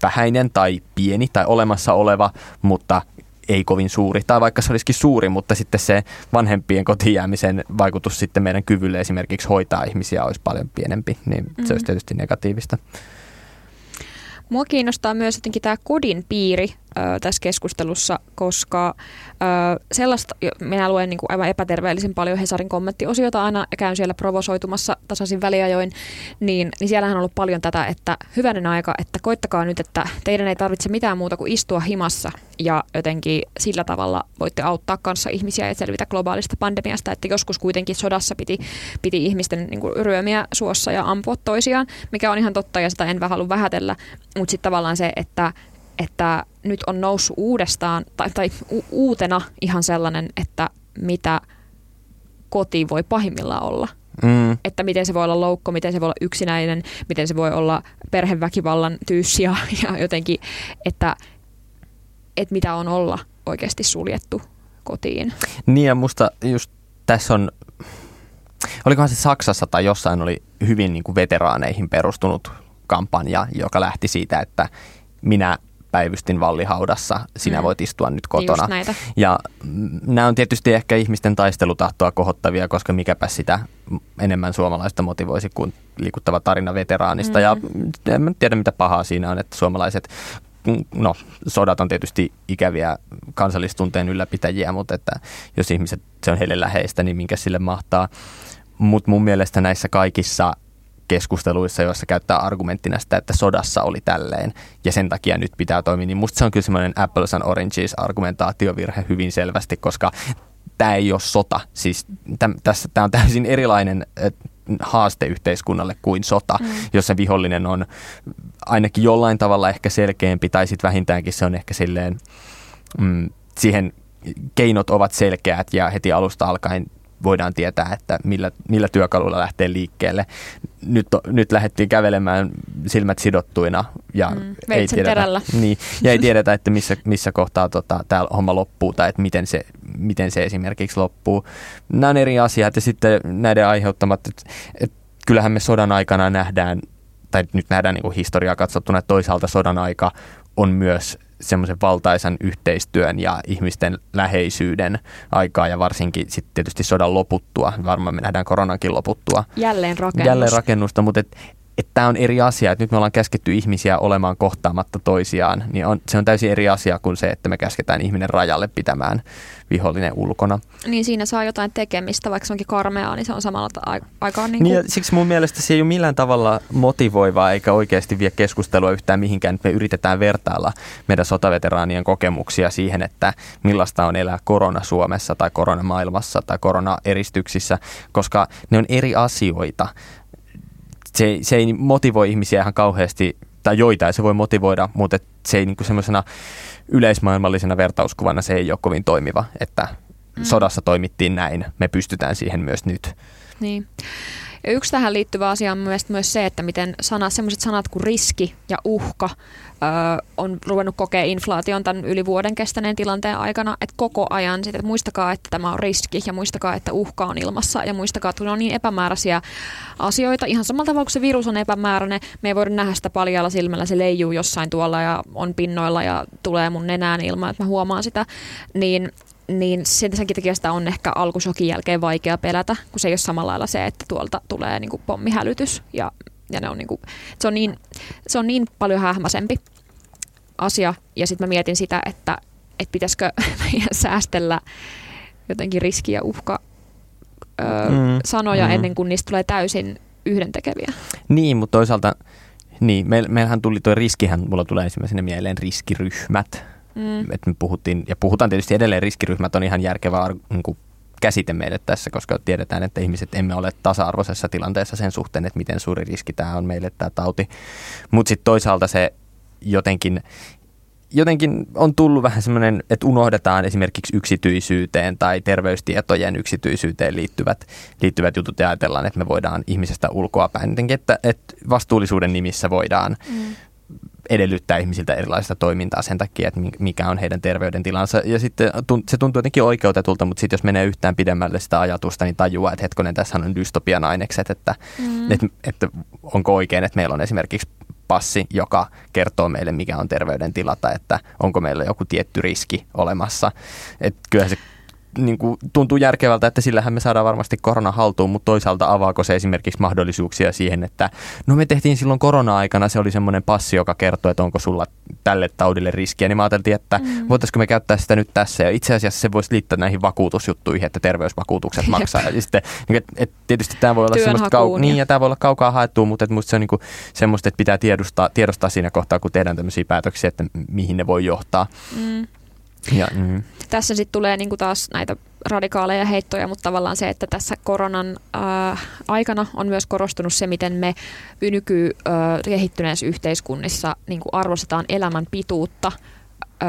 vähäinen tai pieni tai olemassa oleva, mutta ei kovin suuri, tai vaikka se olisikin suuri, mutta sitten se vanhempien kotiin jäämisen vaikutus sitten meidän kyvylle esimerkiksi hoitaa ihmisiä olisi paljon pienempi, niin mm. se olisi tietysti negatiivista. Mua kiinnostaa myös jotenkin tämä kodin piiri ö, tässä keskustelussa, koska ö, sellaista, minä luen niin kuin aivan epäterveellisen paljon Hesarin kommenttiosiota aina ja käyn siellä provosoitumassa tasaisin väliajoin, niin, niin siellähän on ollut paljon tätä, että hyvänen aika, että koittakaa nyt, että teidän ei tarvitse mitään muuta kuin istua himassa ja jotenkin sillä tavalla voitte auttaa kanssa ihmisiä ja selvitä globaalista pandemiasta, että joskus kuitenkin sodassa piti, piti ihmisten niin kuin ryömiä suossa ja ampua toisiaan, mikä on ihan totta ja sitä en vähän halua vähätellä, mutta sitten tavallaan se, että, että nyt on noussut uudestaan tai, tai u- uutena ihan sellainen, että mitä koti voi pahimmillaan olla. Mm. Että miten se voi olla loukko, miten se voi olla yksinäinen, miten se voi olla perheväkivallan tyyssi ja, ja jotenkin, että, että mitä on olla oikeasti suljettu kotiin. Niin ja musta just tässä on, olikohan se Saksassa tai jossain oli hyvin niin kuin veteraaneihin perustunut kampanja, joka lähti siitä, että minä päivystin vallihaudassa, sinä mm. voit istua nyt kotona. Ja nämä on tietysti ehkä ihmisten taistelutahtoa kohottavia, koska mikäpä sitä enemmän suomalaista motivoisi kuin liikuttava tarina veteraanista. Mm. Ja en tiedä mitä pahaa siinä on, että suomalaiset no, sodat on tietysti ikäviä kansallistunteen ylläpitäjiä, mutta että jos ihmiset, se on heille läheistä, niin minkä sille mahtaa. Mutta mun mielestä näissä kaikissa keskusteluissa, joissa käyttää argumenttina sitä, että sodassa oli tälleen ja sen takia nyt pitää toimia, niin musta se on kyllä semmoinen apples and oranges argumentaatiovirhe hyvin selvästi, koska tämä ei ole sota. Siis tämä on täysin erilainen haaste yhteiskunnalle kuin sota, mm. jos se vihollinen on ainakin jollain tavalla ehkä selkeämpi tai sitten vähintäänkin se on ehkä silleen, mm, siihen keinot ovat selkeät ja heti alusta alkaen voidaan tietää, että millä, millä työkalulla lähtee liikkeelle. Nyt, nyt lähdettiin kävelemään silmät sidottuina ja, mm, ei tiedetä, niin, ja ei tiedetä, että missä, missä kohtaa tota, tämä homma loppuu tai että miten se, miten se esimerkiksi loppuu. Nämä on eri asiat ja sitten näiden aiheuttamat, että, että kyllähän me sodan aikana nähdään, tai nyt nähdään niin kuin historiaa katsottuna, että toisaalta sodan aika on myös semmoisen valtaisan yhteistyön ja ihmisten läheisyyden aikaa ja varsinkin sitten tietysti sodan loputtua. Varmaan me nähdään koronankin loputtua. Jälleen rakennus. Jälleen rakennusta, mutta et, että tämä on eri asia, että nyt me ollaan käsketty ihmisiä olemaan kohtaamatta toisiaan, niin on, se on täysin eri asia kuin se, että me käsketään ihminen rajalle pitämään vihollinen ulkona. Niin siinä saa jotain tekemistä, vaikka se onkin karmeaa, niin se on samalla ta- aikaan niin, kuin... niin Siksi mun mielestä se ei ole millään tavalla motivoivaa eikä oikeasti vie keskustelua yhtään mihinkään. Me yritetään vertailla meidän sotaveteraanien kokemuksia siihen, että millaista on elää korona Suomessa tai korona maailmassa tai korona-eristyksissä, koska ne on eri asioita se, se ei motivoi ihmisiä ihan kauheasti, tai joitain se voi motivoida, mutta se ei niin semmoisena yleismaailmallisena vertauskuvana se ei ole kovin toimiva, että mm. sodassa toimittiin näin, me pystytään siihen myös nyt. Niin. Ja yksi tähän liittyvä asia on myös, myös se, että miten sana, sellaiset sanat kuin riski ja uhka ö, on ruvennut kokea inflaation tämän yli vuoden kestäneen tilanteen aikana, että koko ajan sit, että muistakaa, että tämä on riski ja muistakaa, että uhka on ilmassa ja muistakaa, että ne on niin epämääräisiä asioita. Ihan samalla tavalla kuin se virus on epämääräinen, me ei voida nähdä sitä paljalla silmällä, se leijuu jossain tuolla ja on pinnoilla ja tulee mun nenään ilman, että mä huomaan sitä, niin niin sen takia sitä on ehkä alkusokin jälkeen vaikea pelätä, kun se ei ole samalla lailla se, että tuolta tulee niin kuin pommihälytys ja, ja ne on niin kuin, se, on niin, se on niin paljon hähmäsempi asia. Ja sitten mä mietin sitä, että, että pitäisikö meidän säästellä jotenkin riski ja uhka öö, mm, sanoja mm. ennen kuin niistä tulee täysin yhdentekeviä. Niin, mutta toisaalta niin, meillähän tuli tuo riskihän, mulla tulee ensimmäisenä mieleen riskiryhmät, Mm. Et me puhuttiin, ja puhutaan tietysti edelleen riskiryhmät on ihan järkevä niin kuin käsite meille tässä, koska tiedetään, että ihmiset emme ole tasa-arvoisessa tilanteessa sen suhteen, että miten suuri riski tämä on meille tämä tauti. Mutta sitten toisaalta se jotenkin, jotenkin on tullut vähän semmoinen, että unohdetaan esimerkiksi yksityisyyteen tai terveystietojen yksityisyyteen liittyvät, liittyvät jutut ja ajatellaan, että me voidaan ihmisestä ulkoapäin. Jotenkin, että, että vastuullisuuden nimissä voidaan, mm edellyttää ihmisiltä erilaista toimintaa sen takia, että mikä on heidän terveydentilansa. Ja sitten se tuntuu jotenkin oikeutetulta, mutta sitten jos menee yhtään pidemmälle sitä ajatusta, niin tajuaa, että hetkonen, tässä on dystopian ainekset, että, mm. että, että onko oikein, että meillä on esimerkiksi passi, joka kertoo meille, mikä on terveydentila tai että onko meillä joku tietty riski olemassa. Että kyllä se niin kuin, tuntuu järkevältä, että sillähän me saadaan varmasti korona haltuun, mutta toisaalta avaako se esimerkiksi mahdollisuuksia siihen, että no me tehtiin silloin korona-aikana, se oli semmoinen passi, joka kertoo, että onko sulla tälle taudille riskiä, niin mä ajattelin, että mm. voitaisiko me käyttää sitä nyt tässä, ja itse asiassa se voisi liittää näihin vakuutusjuttuihin, että terveysvakuutukset maksaa, ja sitten, niin, et, et, tietysti tämä voi olla semmoista, kau- niin, ja tämä voi olla kaukaa haettua, mutta et musta se on niin kuin semmoista, että pitää tiedostaa, tiedostaa siinä kohtaa, kun tehdään tämmöisiä päätöksiä, että mihin ne voi johtaa. Mm. Ja, mm. Tässä sitten tulee niinku taas näitä radikaaleja heittoja, mutta tavallaan se, että tässä koronan äh, aikana on myös korostunut se, miten me nyky äh, kehittyneissä yhteiskunnissa niin arvostetaan elämän pituutta äh,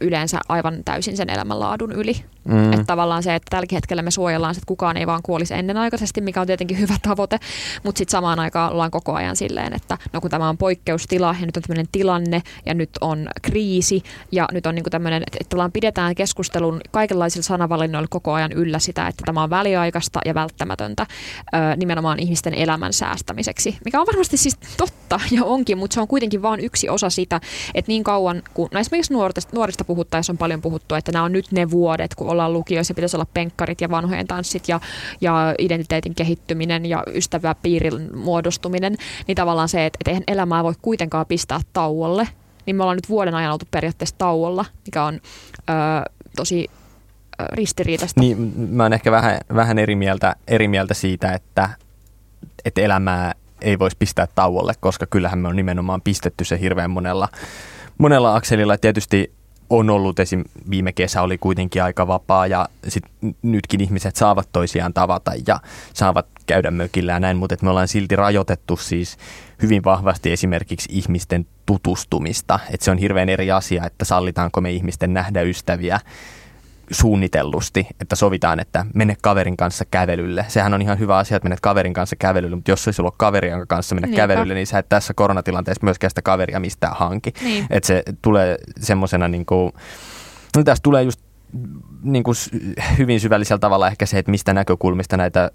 yleensä aivan täysin sen elämänlaadun yli. Mm. Että tavallaan se, että tällä hetkellä me suojellaan, että kukaan ei vaan kuolisi ennenaikaisesti, mikä on tietenkin hyvä tavoite, mutta sitten samaan aikaan ollaan koko ajan silleen, että no kun tämä on poikkeustila ja nyt on tämmöinen tilanne ja nyt on kriisi ja nyt on niinku tämmöinen, että, että pidetään keskustelun kaikenlaisilla sanavalinnoilla koko ajan yllä sitä, että tämä on väliaikaista ja välttämätöntä ö, nimenomaan ihmisten elämän säästämiseksi, mikä on varmasti siis totta ja onkin, mutta se on kuitenkin vain yksi osa sitä, että niin kauan kun, no esimerkiksi nuorista, nuorista puhuttaessa on paljon puhuttu, että nämä on nyt ne vuodet, kun ollaan lukioissa, pitäisi olla penkkarit ja vanhojen tanssit ja, ja identiteetin kehittyminen ja ystäväpiirin muodostuminen, niin tavallaan se, että, että eihän elämää voi kuitenkaan pistää tauolle, niin me ollaan nyt vuoden ajan oltu periaatteessa tauolla, mikä on ö, tosi ristiriitaista. Niin, mä oon ehkä vähän, vähän eri, mieltä, eri mieltä siitä, että, että elämää ei voisi pistää tauolle, koska kyllähän me on nimenomaan pistetty se hirveän monella, monella akselilla. Tietysti on ollut esim. viime kesä oli kuitenkin aika vapaa ja sit nytkin ihmiset saavat toisiaan tavata ja saavat käydä mökillä ja näin, mutta me ollaan silti rajoitettu siis hyvin vahvasti esimerkiksi ihmisten tutustumista. Et se on hirveän eri asia, että sallitaanko me ihmisten nähdä ystäviä suunnitellusti, että sovitaan, että mene kaverin kanssa kävelylle. Sehän on ihan hyvä asia, että menet kaverin kanssa kävelylle, mutta jos ei sulla ole kaveri, jonka kanssa mennä Niinpä. kävelylle, niin sä et tässä koronatilanteessa myöskään sitä kaveria mistään hanki. Niin. Että se tulee semmoisena, niin kuin, no tässä tulee just niin kuin hyvin syvällisellä tavalla ehkä se, että mistä näkökulmista näitä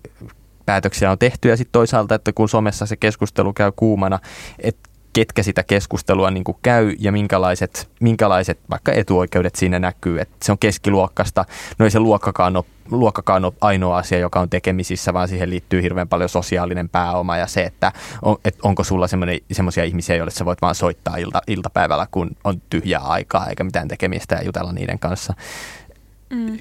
päätöksiä on tehty ja sitten toisaalta, että kun somessa se keskustelu käy kuumana, että ketkä sitä keskustelua niin kuin käy ja minkälaiset, minkälaiset vaikka etuoikeudet siinä näkyy. Että se on keskiluokkasta. No ei se luokkakaan ole, luokkakaan ole ainoa asia, joka on tekemisissä, vaan siihen liittyy hirveän paljon sosiaalinen pääoma ja se, että on, et onko sulla semmoisia ihmisiä, joille sä voit vaan soittaa ilta, iltapäivällä, kun on tyhjää aikaa eikä mitään tekemistä ja jutella niiden kanssa. Mm.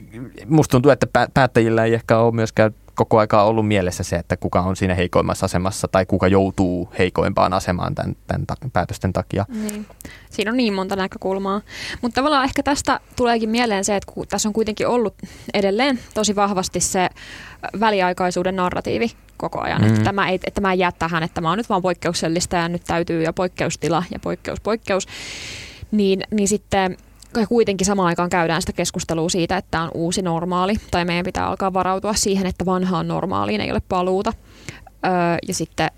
Musta tuntuu, että päättäjillä ei ehkä ole myöskään koko aikaa ollut mielessä se, että kuka on siinä heikoimmassa asemassa tai kuka joutuu heikoimpaan asemaan tämän, tämän ta- päätösten takia. Niin. Siinä on niin monta näkökulmaa. Mutta tavallaan ehkä tästä tuleekin mieleen se, että kun tässä on kuitenkin ollut edelleen tosi vahvasti se väliaikaisuuden narratiivi koko ajan. Mm. Että, tämä ei, että tämä ei jää tähän, että tämä on nyt vaan poikkeuksellista ja nyt täytyy ja poikkeustila ja poikkeus, poikkeus. Niin, niin sitten kuitenkin samaan aikaan käydään sitä keskustelua siitä, että tämä on uusi normaali, tai meidän pitää alkaa varautua siihen, että vanhaan normaaliin ei ole paluuta. Öö, ja sitten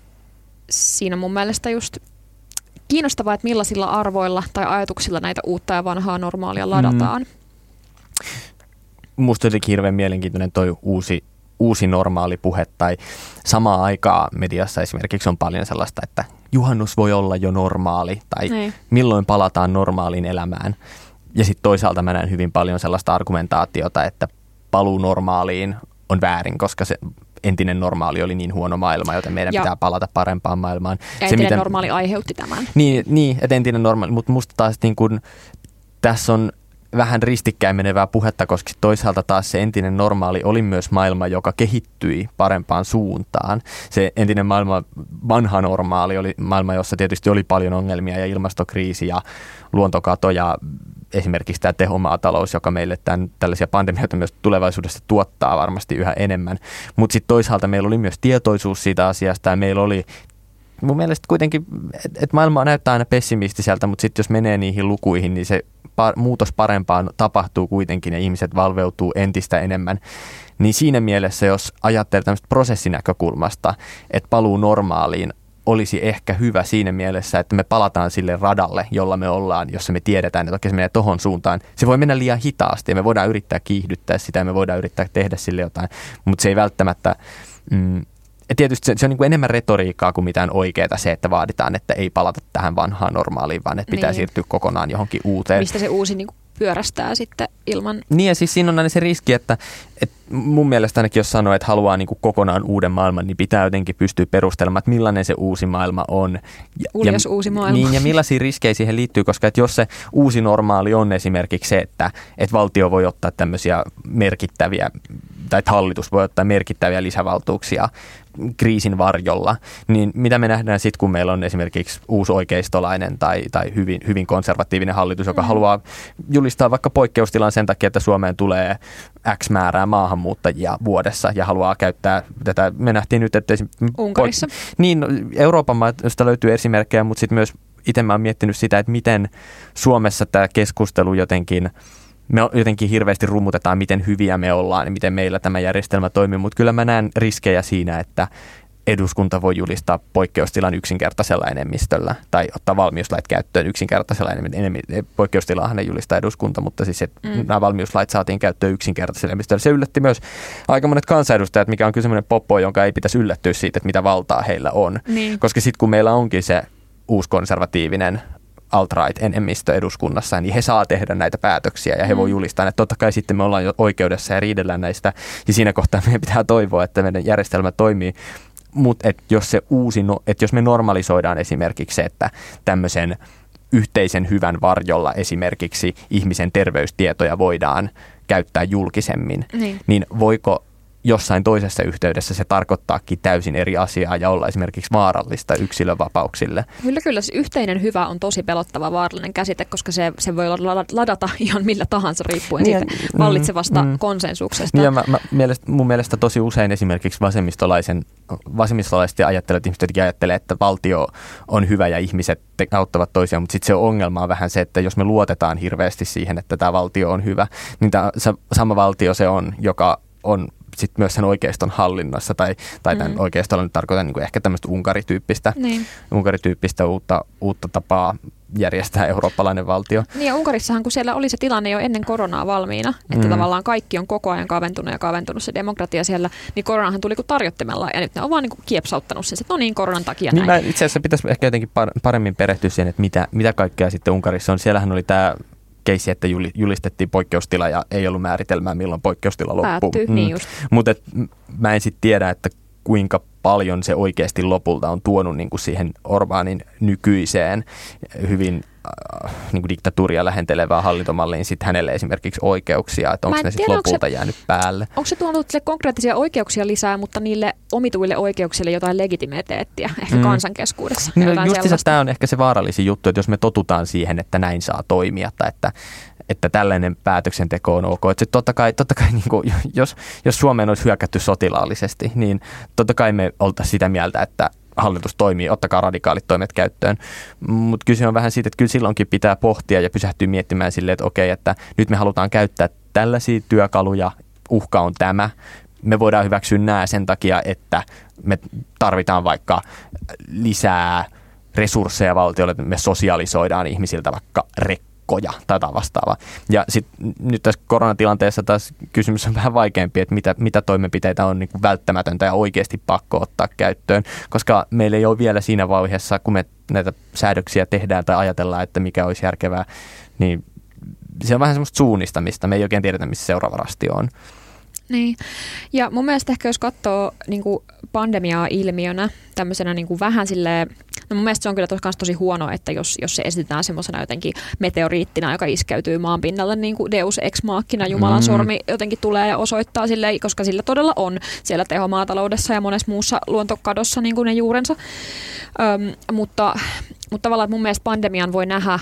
siinä mun mielestä just kiinnostavaa, että millaisilla arvoilla tai ajatuksilla näitä uutta ja vanhaa normaalia ladataan. Mm. Musta jotenkin hirveän mielenkiintoinen toi uusi, uusi normaali puhe, tai samaa aikaa mediassa esimerkiksi on paljon sellaista, että juhannus voi olla jo normaali, tai Ei. Niin. milloin palataan normaaliin elämään. Ja sitten toisaalta mä näen hyvin paljon sellaista argumentaatiota, että paluu normaaliin on väärin, koska se entinen normaali oli niin huono maailma, joten meidän ja. pitää palata parempaan maailmaan. Ja entinen se, miten, normaali aiheutti tämän. Niin, niin että entinen normaali, mutta musta taas niin kun, tässä on vähän ristikkäin menevää puhetta, koska toisaalta taas se entinen normaali oli myös maailma, joka kehittyi parempaan suuntaan. Se entinen maailma, vanha normaali, oli maailma, jossa tietysti oli paljon ongelmia ja ilmastokriisi ja luontokato ja esimerkiksi tämä tehomaatalous, joka meille tämän, tällaisia pandemioita myös tulevaisuudessa tuottaa varmasti yhä enemmän. Mutta sitten toisaalta meillä oli myös tietoisuus siitä asiasta ja meillä oli mun mielestä kuitenkin, että et maailma näyttää aina pessimistiseltä, mutta sitten jos menee niihin lukuihin, niin se par, muutos parempaan tapahtuu kuitenkin ja ihmiset valveutuu entistä enemmän. Niin siinä mielessä, jos ajattelee tämmöistä prosessinäkökulmasta, että paluu normaaliin olisi ehkä hyvä siinä mielessä, että me palataan sille radalle, jolla me ollaan, jossa me tiedetään, että oikein se menee tohon suuntaan. Se voi mennä liian hitaasti ja me voidaan yrittää kiihdyttää sitä ja me voidaan yrittää tehdä sille jotain, mutta se ei välttämättä... Mm, ja tietysti se, se on niin kuin enemmän retoriikkaa kuin mitään oikeaa se, että vaaditaan, että ei palata tähän vanhaan normaaliin, vaan että pitää niin. siirtyä kokonaan johonkin uuteen. Mistä se uusi niin kuin pyörästää sitten ilman... Niin ja siis siinä on aina se riski, että, että mun mielestä ainakin jos sanoo, että haluaa niin kuin kokonaan uuden maailman, niin pitää jotenkin pystyä perustelemaan, että millainen se uusi maailma on. Ja, Uljas ja, uusi maailma. Niin ja millaisia riskejä siihen liittyy, koska että jos se uusi normaali on esimerkiksi se, että, että valtio voi ottaa tämmöisiä merkittäviä, tai että hallitus voi ottaa merkittäviä lisävaltuuksia kriisin varjolla, niin mitä me nähdään sitten, kun meillä on esimerkiksi uusi oikeistolainen tai, tai hyvin, hyvin konservatiivinen hallitus, joka mm. haluaa julistaa vaikka poikkeustilan sen takia, että Suomeen tulee X määrää maahanmuuttajia vuodessa ja haluaa käyttää tätä. Me nähtiin nyt, että Unkarissa. Poik- niin, Euroopan maista löytyy esimerkkejä, mutta sitten myös itse mä oon miettinyt sitä, että miten Suomessa tämä keskustelu jotenkin – me jotenkin hirveästi rummutetaan, miten hyviä me ollaan ja miten meillä tämä järjestelmä toimii, mutta kyllä mä näen riskejä siinä, että eduskunta voi julistaa poikkeustilan yksinkertaisella enemmistöllä tai ottaa valmiuslait käyttöön yksinkertaisella enemmistöllä. Poikkeustilaahan ei julista eduskunta, mutta siis että mm. nämä valmiuslait saatiin käyttöön yksinkertaisella enemmistöllä. Se yllätti myös aika monet kansanedustajat, mikä on kyllä semmoinen poppo, jonka ei pitäisi yllättyä siitä, että mitä valtaa heillä on. Niin. Koska sitten kun meillä onkin se uuskonservatiivinen alt-right-enemmistö eduskunnassa, niin he saa tehdä näitä päätöksiä ja he mm. voi julistaa, että totta kai sitten me ollaan jo oikeudessa ja riidellään näistä ja siinä kohtaa meidän pitää toivoa, että meidän järjestelmä toimii. Mutta jos se uusi, no, että jos me normalisoidaan esimerkiksi se, että tämmöisen yhteisen hyvän varjolla esimerkiksi ihmisen terveystietoja voidaan käyttää julkisemmin, niin, niin voiko jossain toisessa yhteydessä se tarkoittaakin täysin eri asiaa ja olla esimerkiksi vaarallista yksilövapauksille. Kyllä, kyllä. Se yhteinen hyvä on tosi pelottava vaarallinen käsite, koska se, se voi ladata ihan millä tahansa riippuen niin, siitä mm, vallitsevasta mm, konsensuksesta. Ja mä, mä, mielestä, mun mielestä tosi usein esimerkiksi vasemmistolaisen, vasemmistolaiset ajattelevat, ihmiset jotenkin ajattelee, että valtio on hyvä ja ihmiset te, auttavat toisiaan, mutta sitten se ongelma on vähän se, että jos me luotetaan hirveästi siihen, että tämä valtio on hyvä, niin tämä sama valtio se on, joka on sit myös sen oikeiston hallinnassa, tai, tai tämän mm. oikeistolla nyt tarkoitan niin kuin ehkä tämmöistä unkarityyppistä, niin. unkarityyppistä uutta, uutta tapaa järjestää eurooppalainen valtio. Niin ja Unkarissahan, kun siellä oli se tilanne jo ennen koronaa valmiina, että mm. tavallaan kaikki on koko ajan kaventunut ja kaventunut se demokratia siellä, niin koronahan tuli kuin tarjottimella ja nyt ne on vaan niin kuin kiepsauttanut sen, että no niin, koronan takia niin näin. Mä itse asiassa pitäisi ehkä jotenkin paremmin perehtyä siihen, että mitä, mitä kaikkea sitten Unkarissa on. Siellähän oli tämä keissi, että julistettiin poikkeustila ja ei ollut määritelmää, milloin poikkeustila loppuu. Päättyy, mm. niin just. Mutta mä en sitten tiedä, että kuinka paljon se oikeasti lopulta on tuonut niin kuin siihen Orbaanin nykyiseen hyvin niin kuin diktatuuria lähentelevään hallintomalliin sit hänelle esimerkiksi oikeuksia, että onko ne sitten lopulta se, jäänyt päälle. Onko se tuonut sille konkreettisia oikeuksia lisää, mutta niille omituille oikeuksille jotain legitimiteettiä ehkä mm. kansankeskuudessa? No, just tämä on ehkä se vaarallisin juttu, että jos me totutaan siihen, että näin saa toimia tai että että tällainen päätöksenteko on ok. Että totta kai, totta kai niin kuin, jos, jos Suomeen olisi hyökätty sotilaallisesti, niin totta kai me oltaisiin sitä mieltä, että hallitus toimii, ottakaa radikaalit toimet käyttöön. Mutta kyse on vähän siitä, että kyllä silloinkin pitää pohtia ja pysähtyä miettimään silleen, että okei, että nyt me halutaan käyttää tällaisia työkaluja, uhka on tämä, me voidaan hyväksyä nämä sen takia, että me tarvitaan vaikka lisää resursseja valtiolle, että me sosialisoidaan ihmisiltä vaikka rek lakkoja tai vastaavaa. Ja sit, nyt tässä koronatilanteessa taas kysymys on vähän vaikeampi, että mitä, mitä toimenpiteitä on niin kuin välttämätöntä ja oikeasti pakko ottaa käyttöön, koska meillä ei ole vielä siinä vaiheessa, kun me näitä säädöksiä tehdään tai ajatellaan, että mikä olisi järkevää, niin se on vähän semmoista suunnistamista. Me ei oikein tiedetä, missä seuraava rasti on. Niin. Ja mun mielestä ehkä jos katsoo niin kuin pandemiaa ilmiönä, tämmöisenä niin kuin vähän sille no mun mielestä se on kyllä tos, tosi huono, että jos, jos se esitetään semmoisena jotenkin meteoriittina, joka iskeytyy maan pinnalle niin kuin Deus ex machina, Jumalan mm. sormi jotenkin tulee ja osoittaa sille, koska sillä todella on siellä tehomaataloudessa ja monessa muussa luontokadossa niin kuin ne juurensa. Öm, mutta, mutta tavallaan mun mielestä pandemian voi nähdä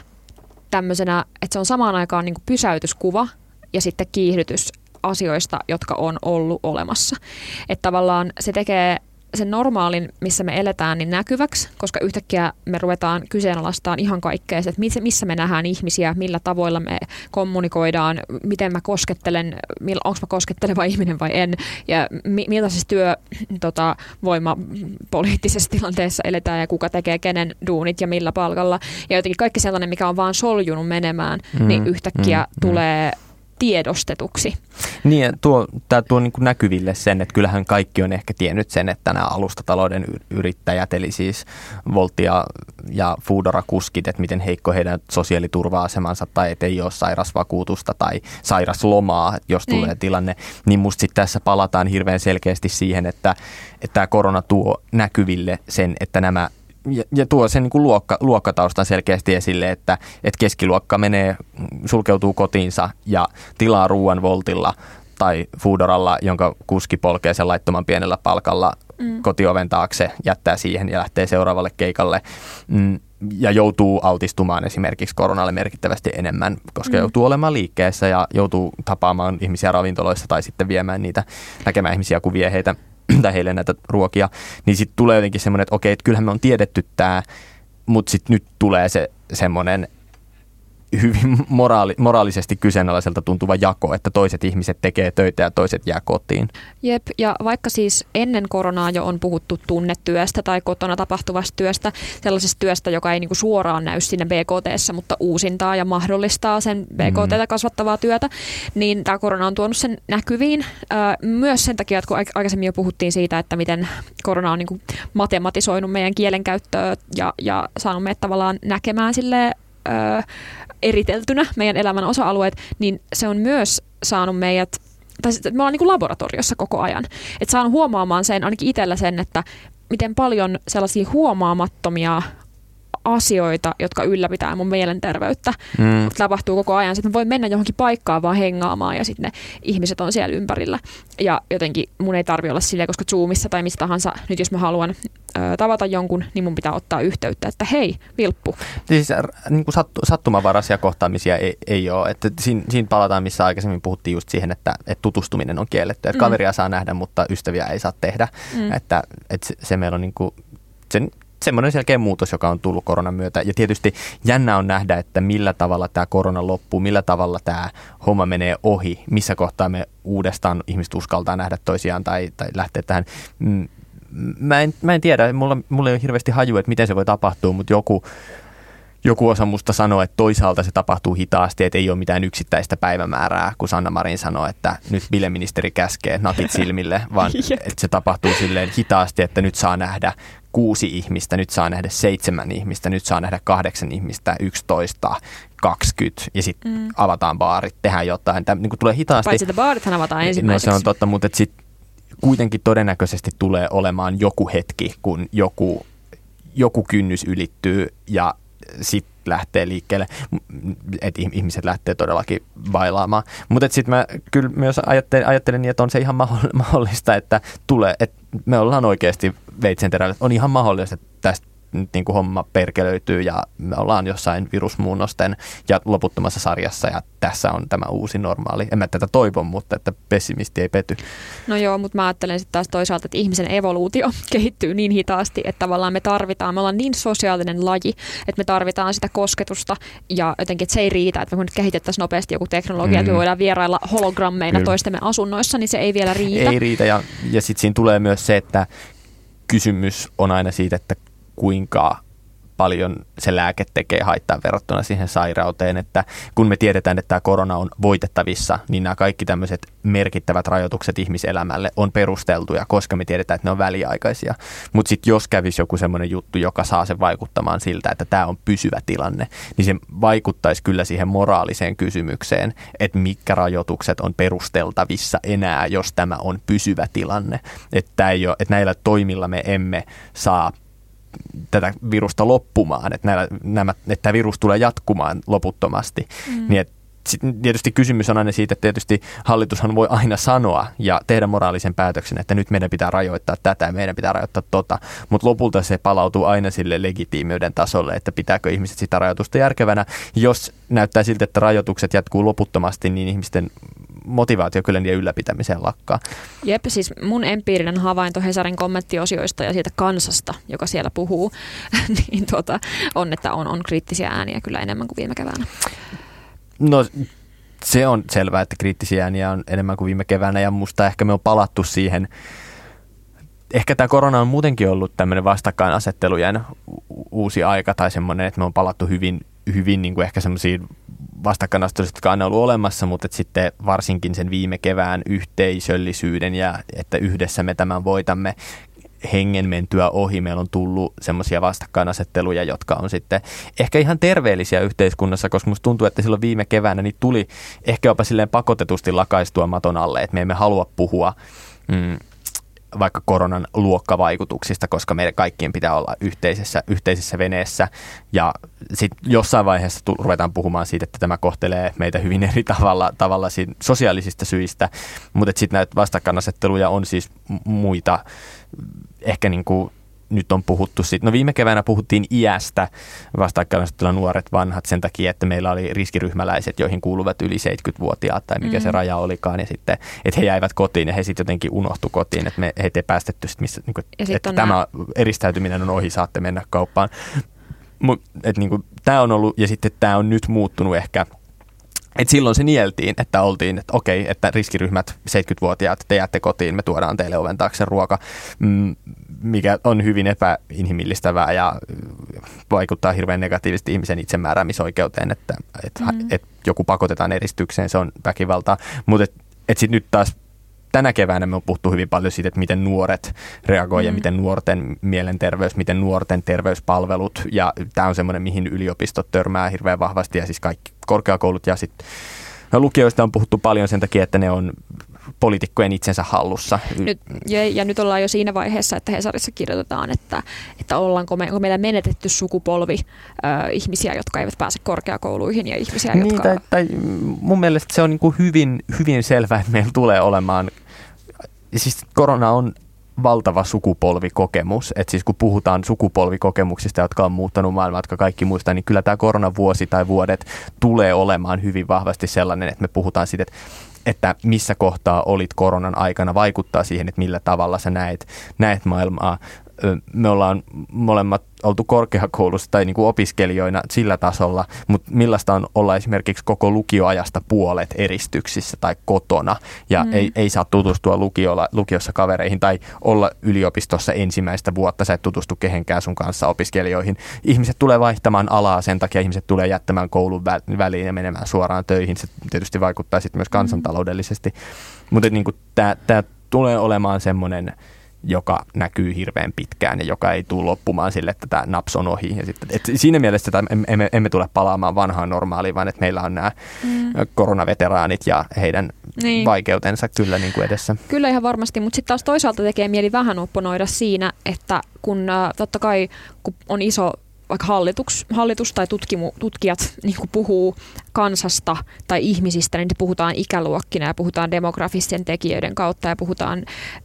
tämmöisenä, että se on samaan aikaan niin kuin pysäytyskuva ja sitten kiihdytys asioista, jotka on ollut olemassa. Että tavallaan se tekee sen normaalin, missä me eletään, niin näkyväksi, koska yhtäkkiä me ruvetaan kyseenalaistamaan ihan kaikkea, että missä me nähdään ihmisia, millä tavoilla me kommunikoidaan, miten mä koskettelen, onko mä kosketteleva ihminen vai en, ja miltä siis työ tota, voima poliittisessa tilanteessa eletään ja kuka tekee kenen duunit ja millä palkalla. Ja jotenkin kaikki sellainen, mikä on vaan soljunut menemään, mm, niin yhtäkkiä mm, mm. Tiedostetuksi. Niin, tuo, tämä tuo niin kuin näkyville sen, että kyllähän kaikki on ehkä tiennyt sen, että nämä alustatalouden yrittäjät, eli siis Voltia ja Foodora-kuskit, että miten heikko heidän sosiaaliturva-asemansa tai että ei ole sairasvakuutusta tai sairaslomaa, jos niin. tulee tilanne, niin musta sitten tässä palataan hirveän selkeästi siihen, että, että tämä korona tuo näkyville sen, että nämä ja, ja tuo sen niin kuin luokka, luokkataustan selkeästi esille, että, että keskiluokka menee, sulkeutuu kotiinsa ja tilaa ruoan voltilla tai Foodoralla, jonka kuski polkee sen laittoman pienellä palkalla mm. kotioven taakse, jättää siihen ja lähtee seuraavalle keikalle. Mm, ja joutuu altistumaan esimerkiksi koronalle merkittävästi enemmän, koska mm. joutuu olemaan liikkeessä ja joutuu tapaamaan ihmisiä ravintoloissa tai sitten viemään niitä, näkemään ihmisiä, kun vie heitä tai heille näitä ruokia, niin sitten tulee jotenkin semmoinen, että okei, että kyllähän me on tiedetty tämä, mutta sitten nyt tulee se semmoinen hyvin moraali, moraalisesti kyseenalaiselta tuntuva jako, että toiset ihmiset tekee töitä ja toiset jää kotiin. Jep, ja vaikka siis ennen koronaa jo on puhuttu tunnetyöstä tai kotona tapahtuvasta työstä, sellaisesta työstä, joka ei niinku suoraan näy sinne BKT, mutta uusintaa ja mahdollistaa sen BKT mm. kasvattavaa työtä, niin tämä korona on tuonut sen näkyviin. Myös sen takia, että kun aikaisemmin jo puhuttiin siitä, että miten korona on niinku matematisoinut meidän kielenkäyttöä ja, ja saanut meidät tavallaan näkemään sille eriteltynä meidän elämän osa-alueet, niin se on myös saanut meidät tai me ollaan niin kuin laboratoriossa koko ajan. Että saan huomaamaan sen, ainakin itsellä sen, että miten paljon sellaisia huomaamattomia asioita, jotka ylläpitää mun mielenterveyttä. Mm. Tapahtuu koko ajan. Sitten voi mennä johonkin paikkaan vaan hengaamaan ja sitten ne ihmiset on siellä ympärillä. Ja jotenkin mun ei tarvi olla silleen, koska Zoomissa tai mistä tahansa, nyt jos mä haluan ö, tavata jonkun, niin mun pitää ottaa yhteyttä, että hei, Vilppu. Siis niin kuin sattu, sattumavaraisia kohtaamisia ei, ei ole. Että siinä, siinä palataan, missä aikaisemmin puhuttiin just siihen, että, että tutustuminen on kielletty. Että mm. kaveria saa nähdä, mutta ystäviä ei saa tehdä. Mm. Että, että se, se meillä on niin kuin, sen, semmoinen selkeä muutos, joka on tullut koronan myötä. Ja tietysti jännä on nähdä, että millä tavalla tämä korona loppuu, millä tavalla tämä homma menee ohi, missä kohtaa me uudestaan ihmiset uskaltaa nähdä toisiaan tai, tai lähteä tähän. Mm, mä en, mä en tiedä, mulla, mulla ei ole hirveästi haju, että miten se voi tapahtua, mutta joku, joku osa musta sanoo, että toisaalta se tapahtuu hitaasti, että ei ole mitään yksittäistä päivämäärää, kun Sanna Marin sanoi, että nyt bileministeri käskee napit silmille, vaan että se tapahtuu silleen hitaasti, että nyt saa nähdä kuusi ihmistä, nyt saa nähdä seitsemän ihmistä, nyt saa nähdä kahdeksan ihmistä, yksitoista, kaksikymmentä ja sitten mm. avataan baarit, tehdään jotain. Tämä niin tulee hitaasti. Paitsi että baarithan avataan ensimmäiseksi. No se on totta, mutta sitten kuitenkin todennäköisesti tulee olemaan joku hetki, kun joku, joku kynnys ylittyy ja sitten lähtee liikkeelle, että ihmiset lähtee todellakin bailaamaan. Mutta sitten mä kyllä myös ajattelen, ajattelen niin, että on se ihan mahdollista, että tulee, että me ollaan oikeasti veitsen terällä. On ihan mahdollista, että tästä nyt niin kuin homma perkelöityy ja me ollaan jossain virusmuunnosten ja loputtomassa sarjassa ja tässä on tämä uusi normaali. En mä tätä toivo, mutta että pessimisti ei pety. No joo, mutta mä ajattelen sitten taas toisaalta, että ihmisen evoluutio kehittyy niin hitaasti, että tavallaan me tarvitaan, me ollaan niin sosiaalinen laji, että me tarvitaan sitä kosketusta ja jotenkin, että se ei riitä, että me nyt kehitettäisiin nopeasti joku teknologia, mm. että me mm. voidaan vierailla hologrammeina Kyllä. toistemme asunnoissa, niin se ei vielä riitä. Ei riitä ja, ja sitten siinä tulee myös se, että kysymys on aina siitä, että kuinka paljon se lääke tekee haittaa verrattuna siihen sairauteen, että kun me tiedetään, että tämä korona on voitettavissa, niin nämä kaikki tämmöiset merkittävät rajoitukset ihmiselämälle on perusteltuja, koska me tiedetään, että ne on väliaikaisia. Mutta sitten jos kävisi joku semmoinen juttu, joka saa sen vaikuttamaan siltä, että tämä on pysyvä tilanne, niin se vaikuttaisi kyllä siihen moraaliseen kysymykseen, että mitkä rajoitukset on perusteltavissa enää, jos tämä on pysyvä tilanne. Että, ei ole, että näillä toimilla me emme saa tätä virusta loppumaan, että, näillä, nämä, että tämä virus tulee jatkumaan loputtomasti. Mm. Niin, että tietysti kysymys on aina siitä, että tietysti hallitushan voi aina sanoa ja tehdä moraalisen päätöksen, että nyt meidän pitää rajoittaa tätä ja meidän pitää rajoittaa tota, mutta lopulta se palautuu aina sille legitiimiyden tasolle, että pitääkö ihmiset sitä rajoitusta järkevänä. Jos näyttää siltä, että rajoitukset jatkuu loputtomasti, niin ihmisten motivaatio kyllä niiden ylläpitämiseen lakkaa. Jep, siis mun empiirinen havainto Hesarin kommenttiosioista ja siitä kansasta, joka siellä puhuu, niin tuota, on, että on, on kriittisiä ääniä kyllä enemmän kuin viime keväänä. No se on selvää, että kriittisiä ääniä on enemmän kuin viime keväänä ja musta ehkä me on palattu siihen, ehkä tämä korona on muutenkin ollut tämmöinen vastakkainasettelujen uusi aika tai semmoinen, että me on palattu hyvin, hyvin niin kuin ehkä semmoisiin vastakkainasetteluja, jotka on ollut olemassa, mutta sitten varsinkin sen viime kevään yhteisöllisyyden ja että yhdessä me tämän voitamme hengen mentyä ohi. Meillä on tullut semmoisia vastakkainasetteluja, jotka on sitten ehkä ihan terveellisiä yhteiskunnassa, koska musta tuntuu, että silloin viime keväänä niin tuli ehkä jopa silleen pakotetusti lakaistua maton alle, että me emme halua puhua mm, vaikka koronan luokkavaikutuksista, koska meidän kaikkien pitää olla yhteisessä, yhteisessä veneessä. Ja sitten jossain vaiheessa tu- ruvetaan puhumaan siitä, että tämä kohtelee meitä hyvin eri tavalla, tavalla sosiaalisista syistä. Mutta sitten näitä vastakkainasetteluja on siis muita, ehkä niin kuin nyt on puhuttu siitä. No viime keväänä puhuttiin iästä vastakkainasettelua nuoret vanhat sen takia, että meillä oli riskiryhmäläiset, joihin kuuluvat yli 70-vuotiaat tai mikä mm. se raja olikaan. Ja sitten, että he jäivät kotiin ja he sitten jotenkin unohtu kotiin, että me, heitä ei päästetty, sit missä, niin kuin, että tämä nämä... eristäytyminen on ohi, saatte mennä kauppaan. Että niin kuin, tämä on ollut, ja sitten tämä on nyt muuttunut ehkä – et silloin se nieltiin, että oltiin, että okei, että riskiryhmät, 70-vuotiaat, te jäätte kotiin, me tuodaan teille oven taakse ruoka, mm, mikä on hyvin epäinhimillistävää ja vaikuttaa hirveän negatiivisesti ihmisen itsemääräämisoikeuteen, että, että, mm. että joku pakotetaan eristykseen, se on väkivaltaa. Mutta et, et sitten nyt taas tänä keväänä me on puhuttu hyvin paljon siitä, että miten nuoret reagoivat mm. ja miten nuorten mielenterveys, miten nuorten terveyspalvelut ja tämä on semmoinen, mihin yliopistot törmää hirveän vahvasti ja siis kaikki korkeakoulut ja sitten lukioista on puhuttu paljon sen takia, että ne on poliitikkojen itsensä hallussa. Nyt, ja, ja nyt ollaan jo siinä vaiheessa, että Hesarissa kirjoitetaan, että, että ollaanko me, onko meillä menetetty sukupolvi äh, ihmisiä, jotka eivät pääse korkeakouluihin ja ihmisiä, niin, jotka... Tai, tai mun mielestä se on niin kuin hyvin, hyvin selvää, että meillä tulee olemaan, siis korona on valtava sukupolvikokemus. Että siis kun puhutaan sukupolvikokemuksista, jotka on muuttanut maailmaa, jotka kaikki muistaa, niin kyllä tämä koronavuosi tai vuodet tulee olemaan hyvin vahvasti sellainen, että me puhutaan siitä, että että missä kohtaa olit koronan aikana, vaikuttaa siihen, että millä tavalla sä näet, näet maailmaa. Me ollaan molemmat oltu korkeakoulussa tai niin kuin opiskelijoina sillä tasolla, mutta millaista on olla esimerkiksi koko lukioajasta puolet eristyksissä tai kotona ja mm. ei, ei saa tutustua lukiolla, lukiossa kavereihin tai olla yliopistossa ensimmäistä vuotta, sä et tutustu kehenkään sun kanssa opiskelijoihin. Ihmiset tulee vaihtamaan alaa, sen takia ihmiset tulee jättämään koulun väliin ja menemään suoraan töihin. Se tietysti vaikuttaa sitten myös mm. kansantaloudellisesti. Mm. Mutta niin tämä tulee olemaan semmoinen joka näkyy hirveän pitkään ja joka ei tule loppumaan sille, että tämä naps on ohi. Ja sitten, että siinä mielessä että emme, emme tule palaamaan vanhaan normaaliin, vaan että meillä on nämä mm. koronaveteraanit ja heidän niin. vaikeutensa kyllä niin kuin edessä. Kyllä ihan varmasti, mutta sitten taas toisaalta tekee mieli vähän opponoida siinä, että kun äh, totta kai kun on iso vaikka hallitus, hallitus tai tutkimu, tutkijat niin puhuu kansasta tai ihmisistä, niin puhutaan ikäluokkina ja puhutaan demografisten tekijöiden kautta ja puhutaan,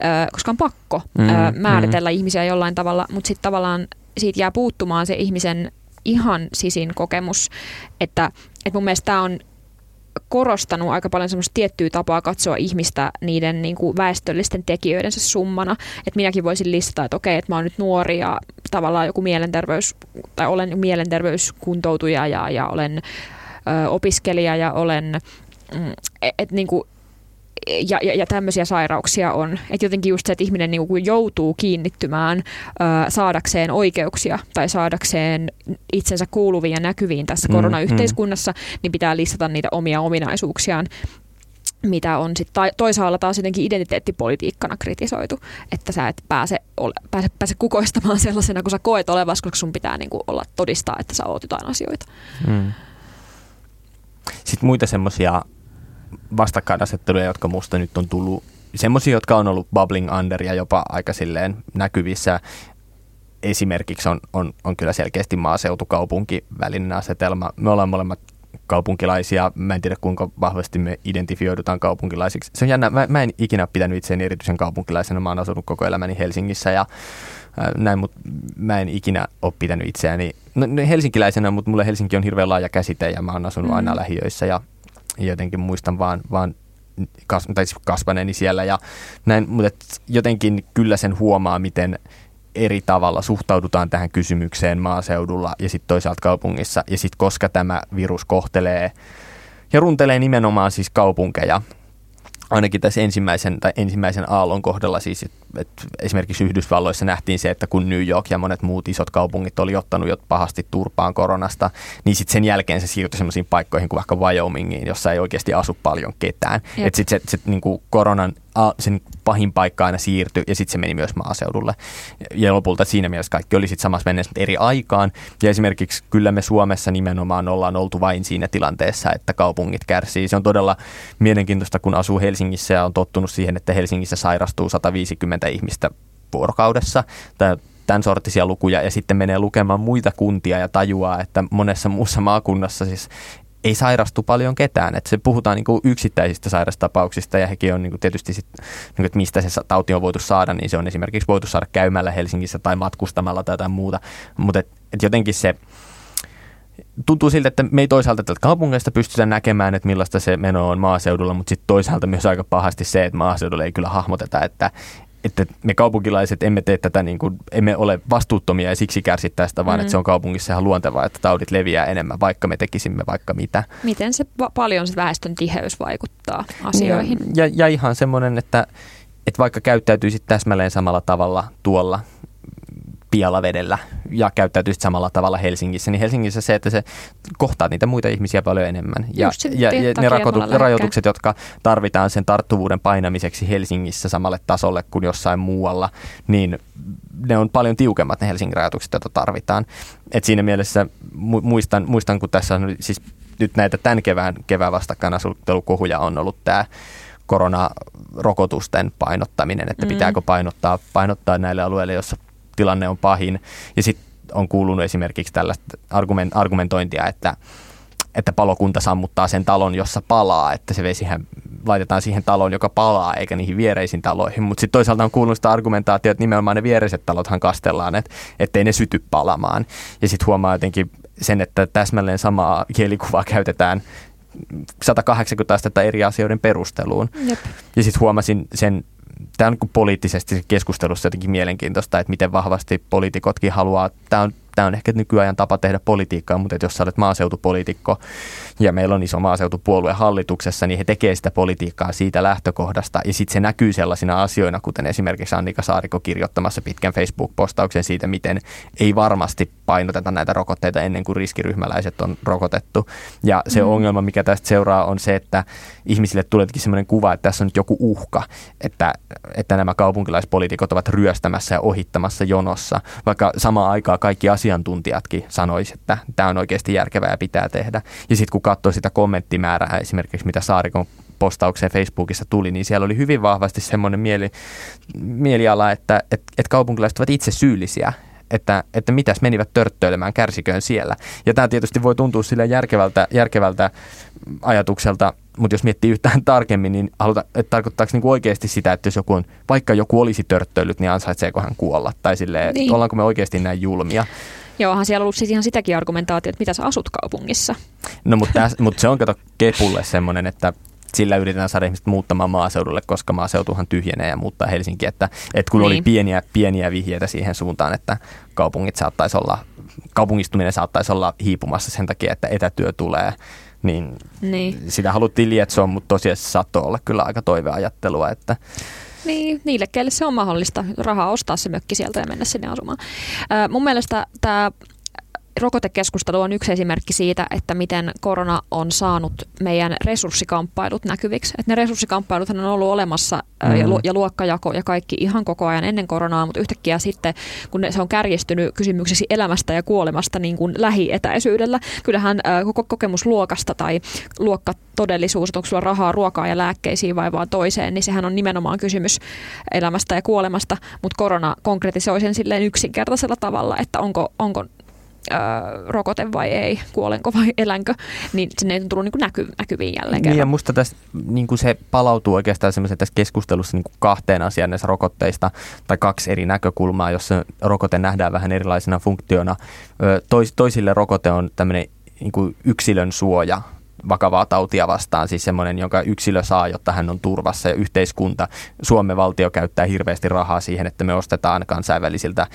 äh, koska on pakko mm, määritellä mm. ihmisiä jollain tavalla, mutta sitten tavallaan siitä jää puuttumaan se ihmisen ihan sisin kokemus, että, että mun mielestä tämä on korostanut aika paljon semmoista tiettyä tapaa katsoa ihmistä niiden niin kuin väestöllisten tekijöidensä summana. Että minäkin voisin listata, että okei, että mä oon nyt nuori ja tavallaan joku mielenterveys, tai olen mielenterveyskuntoutuja ja, ja olen ö, opiskelija ja olen, mm, että niin kuin, ja, ja, ja tämmöisiä sairauksia on. Että jotenkin just se, että ihminen niin kuin joutuu kiinnittymään ö, saadakseen oikeuksia tai saadakseen itsensä kuuluviin ja näkyviin tässä mm, koronayhteiskunnassa, mm. niin pitää listata niitä omia ominaisuuksiaan mitä on sit toisaalla taas jotenkin identiteettipolitiikkana kritisoitu, että sä et pääse, ole, pääse, pääse kukoistamaan sellaisena, kun sä koet olevasi, koska sun pitää niinku olla todistaa, että sä oot jotain asioita. Mm. Sitten muita semmoisia vastakkainasetteluja, jotka musta nyt on tullut, semmoisia, jotka on ollut bubbling under ja jopa aika silleen näkyvissä. Esimerkiksi on, on, on kyllä selkeästi maaseutukaupunki välinen asetelma. Me ollaan molemmat kaupunkilaisia. Mä en tiedä, kuinka vahvasti me identifioidutaan kaupunkilaisiksi. Se on jännä. Mä, mä en ikinä pitänyt itseäni erityisen kaupunkilaisena. Mä oon asunut koko elämäni Helsingissä ja näin, mutta mä en ikinä ole pitänyt itseäni no, no, helsinkiläisenä, mutta mulle Helsinki on hirveän laaja käsite ja mä oon asunut mm. aina lähiöissä ja jotenkin muistan vaan, vaan kas, tai siis kasvaneeni siellä ja näin, mutta jotenkin kyllä sen huomaa, miten eri tavalla suhtaudutaan tähän kysymykseen maaseudulla ja sitten toisaalta kaupungissa. Ja sitten koska tämä virus kohtelee ja runtelee nimenomaan siis kaupunkeja, ainakin tässä ensimmäisen, tai ensimmäisen aallon kohdalla siis, että et esimerkiksi Yhdysvalloissa nähtiin se, että kun New York ja monet muut isot kaupungit oli ottanut jo pahasti turpaan koronasta, niin sitten sen jälkeen se siirtyi sellaisiin paikkoihin kuin vaikka Wyomingiin, jossa ei oikeasti asu paljon ketään. Että sitten se, se niinku koronan sen pahin paikka aina siirtyi ja sitten se meni myös maaseudulle. Ja lopulta siinä mielessä kaikki oli sitten samassa mennessä eri aikaan. Ja esimerkiksi kyllä me Suomessa nimenomaan ollaan oltu vain siinä tilanteessa, että kaupungit kärsii. Se on todella mielenkiintoista, kun asuu Helsingissä ja on tottunut siihen, että Helsingissä sairastuu 150 ihmistä vuorokaudessa. Tai tämän sorttisia lukuja ja sitten menee lukemaan muita kuntia ja tajuaa, että monessa muussa maakunnassa siis ei sairastu paljon ketään. Että se puhutaan niin kuin yksittäisistä sairastapauksista ja hekin on niin kuin tietysti, sit, niin kuin, että mistä se tauti on voitu saada, niin se on esimerkiksi voitu saada käymällä Helsingissä tai matkustamalla tai jotain muuta. Mutta et, et jotenkin se tuntuu siltä, että me ei toisaalta täältä kaupungeista pystytä näkemään, että millaista se meno on maaseudulla, mutta sitten toisaalta myös aika pahasti se, että maaseudulla ei kyllä hahmoteta, että, että me kaupunkilaiset emme tee tätä, niin kuin, emme ole vastuuttomia ja siksi kärsit tästä, vaan mm. että se on kaupungissa ihan luontevaa, että taudit leviää enemmän, vaikka me tekisimme vaikka mitä. Miten se va- paljon se väestön tiheys vaikuttaa asioihin? Ja, ja, ja ihan semmoinen, että, että vaikka käyttäytyisit täsmälleen samalla tavalla tuolla pialavedellä ja käyttäytyy samalla tavalla Helsingissä, niin Helsingissä se, että se kohtaa niitä muita ihmisiä paljon enemmän. Ja, ja, ja ne rakotu, rajoitukset, jotka tarvitaan sen tarttuvuuden painamiseksi Helsingissä samalle tasolle kuin jossain muualla, niin ne on paljon tiukemmat ne Helsingin rajoitukset, joita tarvitaan. Et siinä mielessä muistan, muistan, kun tässä on siis nyt näitä tämän kevään, kevään vastakkainasettelukohuja on ollut tämä koronarokotusten painottaminen, että mm. pitääkö painottaa, painottaa näille alueille, jossa tilanne on pahin. Ja sitten on kuulunut esimerkiksi tällaista argumentointia, että että palokunta sammuttaa sen talon, jossa palaa, että se vesihän laitetaan siihen taloon, joka palaa, eikä niihin viereisiin taloihin. Mutta sitten toisaalta on kuulunut sitä argumentaatiota, että nimenomaan ne viereiset talothan kastellaan, että ettei ne syty palamaan. Ja sitten huomaa jotenkin sen, että täsmälleen samaa kielikuvaa käytetään 180 astetta eri asioiden perusteluun. Jep. Ja sitten huomasin sen tämä on niin poliittisesti keskustelussa jotenkin mielenkiintoista, että miten vahvasti poliitikotkin haluaa, tämä on tämä on ehkä nykyajan tapa tehdä politiikkaa, mutta jos sä olet maaseutupoliitikko ja meillä on iso maaseutupuolue hallituksessa, niin he tekevät sitä politiikkaa siitä lähtökohdasta ja sitten se näkyy sellaisina asioina, kuten esimerkiksi Annika Saariko kirjoittamassa pitkän Facebook-postauksen siitä, miten ei varmasti painoteta näitä rokotteita ennen kuin riskiryhmäläiset on rokotettu. Ja se mm. ongelma, mikä tästä seuraa, on se, että ihmisille tulee sellainen kuva, että tässä on nyt joku uhka, että, että nämä kaupunkilaispoliitikot ovat ryöstämässä ja ohittamassa jonossa, vaikka samaan aikaan kaikki asiantuntijatkin sanoisivat, että tämä on oikeasti järkevää ja pitää tehdä. Ja sitten kun katsoo sitä kommenttimäärää esimerkiksi, mitä Saarikon postaukseen Facebookissa tuli, niin siellä oli hyvin vahvasti semmoinen mieli, mieliala, että, että, että kaupunkilaiset ovat itse syyllisiä että, että mitäs menivät törttöilemään, kärsiköön siellä. Ja tämä tietysti voi tuntua sille järkevältä, järkevältä ajatukselta, mutta jos miettii yhtään tarkemmin, niin haluta, että tarkoittaako niinku oikeasti sitä, että jos joku on, vaikka joku olisi törttöillyt, niin ansaitseeko hän kuolla? Tai silleen, niin. ollaanko me oikeasti näin julmia? Joo, onhan siellä ollut siis ihan sitäkin argumentaatiota, että mitä sä asut kaupungissa. No, mutta, mutta se on kato Kepulle semmoinen, että sillä yritetään saada ihmiset muuttamaan maaseudulle, koska maaseutuhan tyhjenee ja muuttaa Helsinki. Että, että kun niin. oli pieniä, pieniä vihjeitä siihen suuntaan, että kaupungit saattaisi olla, kaupungistuminen saattaisi olla hiipumassa sen takia, että etätyö tulee, niin, niin. sitä haluttiin lietsoa, mutta tosiaan se saattoi olla kyllä aika toiveajattelua, että niin, niille, keille se on mahdollista rahaa ostaa se mökki sieltä ja mennä sinne asumaan. Äh, mun mielestä tämä rokotekeskustelu on yksi esimerkki siitä, että miten korona on saanut meidän resurssikamppailut näkyviksi. Että ne resurssikamppailut on ollut olemassa mm. ja, lu- ja luokkajako ja kaikki ihan koko ajan ennen koronaa, mutta yhtäkkiä sitten, kun se on kärjistynyt kysymyksesi elämästä ja kuolemasta niin kuin lähietäisyydellä, kyllähän koko kokemus luokasta tai luokkatodellisuus, että onko sulla rahaa ruokaa ja lääkkeisiin vai vaan toiseen, niin sehän on nimenomaan kysymys elämästä ja kuolemasta, mutta korona konkretisoi sen silleen yksinkertaisella tavalla, että onko, onko rokote vai ei, kuolenko vai elänkö, niin sinne ei tullut niin kuin näky, näkyviin jälleen kerran. Niin ja musta tässä, niin kuin se palautuu oikeastaan semmoisen tässä keskustelussa niin kuin kahteen asiaan näissä rokotteista, tai kaksi eri näkökulmaa, jossa rokote nähdään vähän erilaisena funktiona. Tois, toisille rokote on tämmöinen niin kuin yksilön suoja vakavaa tautia vastaan, siis semmoinen, jonka yksilö saa, jotta hän on turvassa ja yhteiskunta. Suomen valtio käyttää hirveästi rahaa siihen, että me ostetaan kansainvälisiltä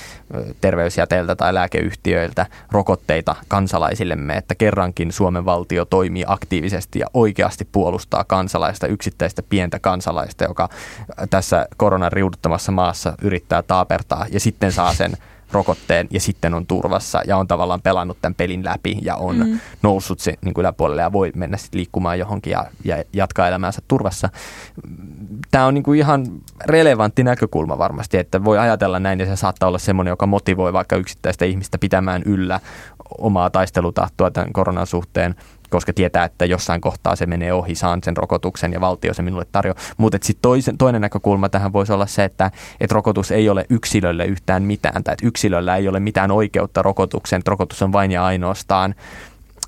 terveysjäteiltä tai lääkeyhtiöiltä rokotteita kansalaisillemme, että kerrankin Suomen valtio toimii aktiivisesti ja oikeasti puolustaa kansalaista, yksittäistä pientä kansalaista, joka tässä koronan riuduttamassa maassa yrittää taapertaa ja sitten saa sen rokotteen ja sitten on turvassa ja on tavallaan pelannut tämän pelin läpi ja on mm. noussut se niin kuin yläpuolelle ja voi mennä sitten liikkumaan johonkin ja, ja jatkaa elämäänsä turvassa. Tämä on niin kuin ihan relevantti näkökulma varmasti, että voi ajatella näin ja se saattaa olla semmoinen, joka motivoi vaikka yksittäistä ihmistä pitämään yllä omaa taistelutahtoa tämän koronan suhteen koska tietää, että jossain kohtaa se menee ohi, saan sen rokotuksen ja valtio se minulle tarjoaa. Mutta sitten toinen näkökulma tähän voisi olla se, että et rokotus ei ole yksilölle yhtään mitään, tai että yksilöllä ei ole mitään oikeutta rokotukseen, että rokotus on vain ja ainoastaan,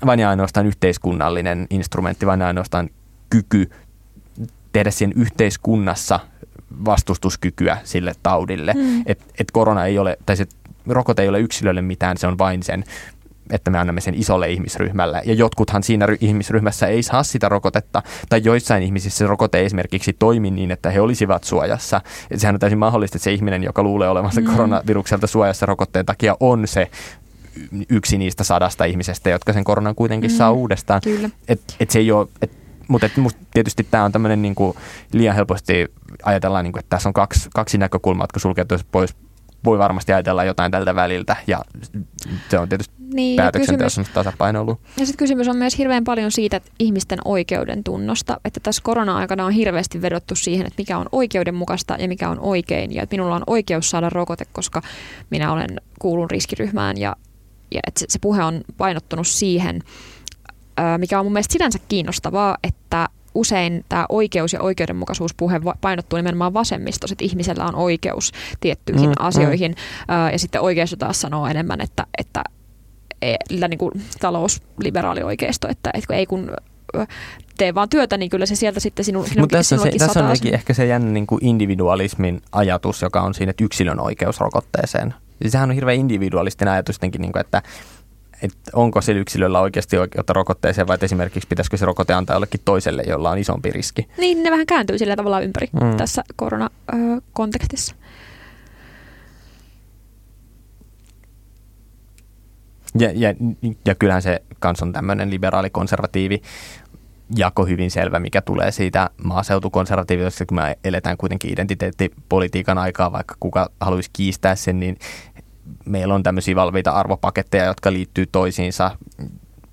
vain ja ainoastaan yhteiskunnallinen instrumentti, vain ja ainoastaan kyky tehdä siihen yhteiskunnassa vastustuskykyä sille taudille. Mm. Että et korona ei ole, tai se rokote ei ole yksilölle mitään, se on vain sen että me annamme sen isolle ihmisryhmälle. Ja jotkuthan siinä ihmisryhmässä ei saa sitä rokotetta, tai joissain ihmisissä se rokote esimerkiksi toimi niin, että he olisivat suojassa. Ja sehän on täysin mahdollista, että se ihminen, joka luulee olevansa mm. koronavirukselta suojassa rokotteen takia, on se yksi niistä sadasta ihmisestä, jotka sen koronan kuitenkin mm. saa uudestaan. Et, et se ei ole, et, mutta et tietysti tämä on tämmöinen niinku, liian helposti ajatellaan, niinku, että tässä on kaksi, kaksi näkökulmaa, jotka sulkeutuisi pois voi varmasti ajatella jotain tältä väliltä ja se on tietysti niin, päätöksenteossa tasapainoilu. Ja sitten kysymys on myös hirveän paljon siitä että ihmisten oikeuden tunnosta, että tässä korona-aikana on hirveästi vedottu siihen, että mikä on oikeudenmukaista ja mikä on oikein ja että minulla on oikeus saada rokote, koska minä olen kuulun riskiryhmään ja, ja että se, se puhe on painottunut siihen, mikä on mun mielestä sinänsä kiinnostavaa, että usein tämä oikeus ja oikeudenmukaisuuspuhe painottuu nimenomaan vasemmistossa, että ihmisellä on oikeus tiettyihin mm, mm. asioihin. Mm. Ja sitten oikeisto taas sanoo enemmän, että, että niin kuin talousliberaali oikeisto, että, että ei kun tee vaan työtä, niin kyllä se sieltä sitten sinun, Mutta tässä, se, tässä on ehkä se jännä niin kuin individualismin ajatus, joka on siinä, että yksilön oikeus rokotteeseen. Siis sehän on hirveän individualistinen ajatus, niin kuin, että että onko sillä yksilöllä oikeasti oikeutta rokotteeseen vai esimerkiksi pitäisikö se rokote antaa jollekin toiselle, jolla on isompi riski. Niin, ne vähän kääntyy sillä tavalla ympäri mm. tässä koronakontekstissa. Ja, ja, ja kyllähän se kans on tämmöinen liberaali-konservatiivi jako hyvin selvä, mikä tulee siitä maaseutukonservatiivista, kun me eletään kuitenkin identiteettipolitiikan aikaa, vaikka kuka haluaisi kiistää sen, niin meillä on tämmöisiä valmiita arvopaketteja, jotka liittyy toisiinsa.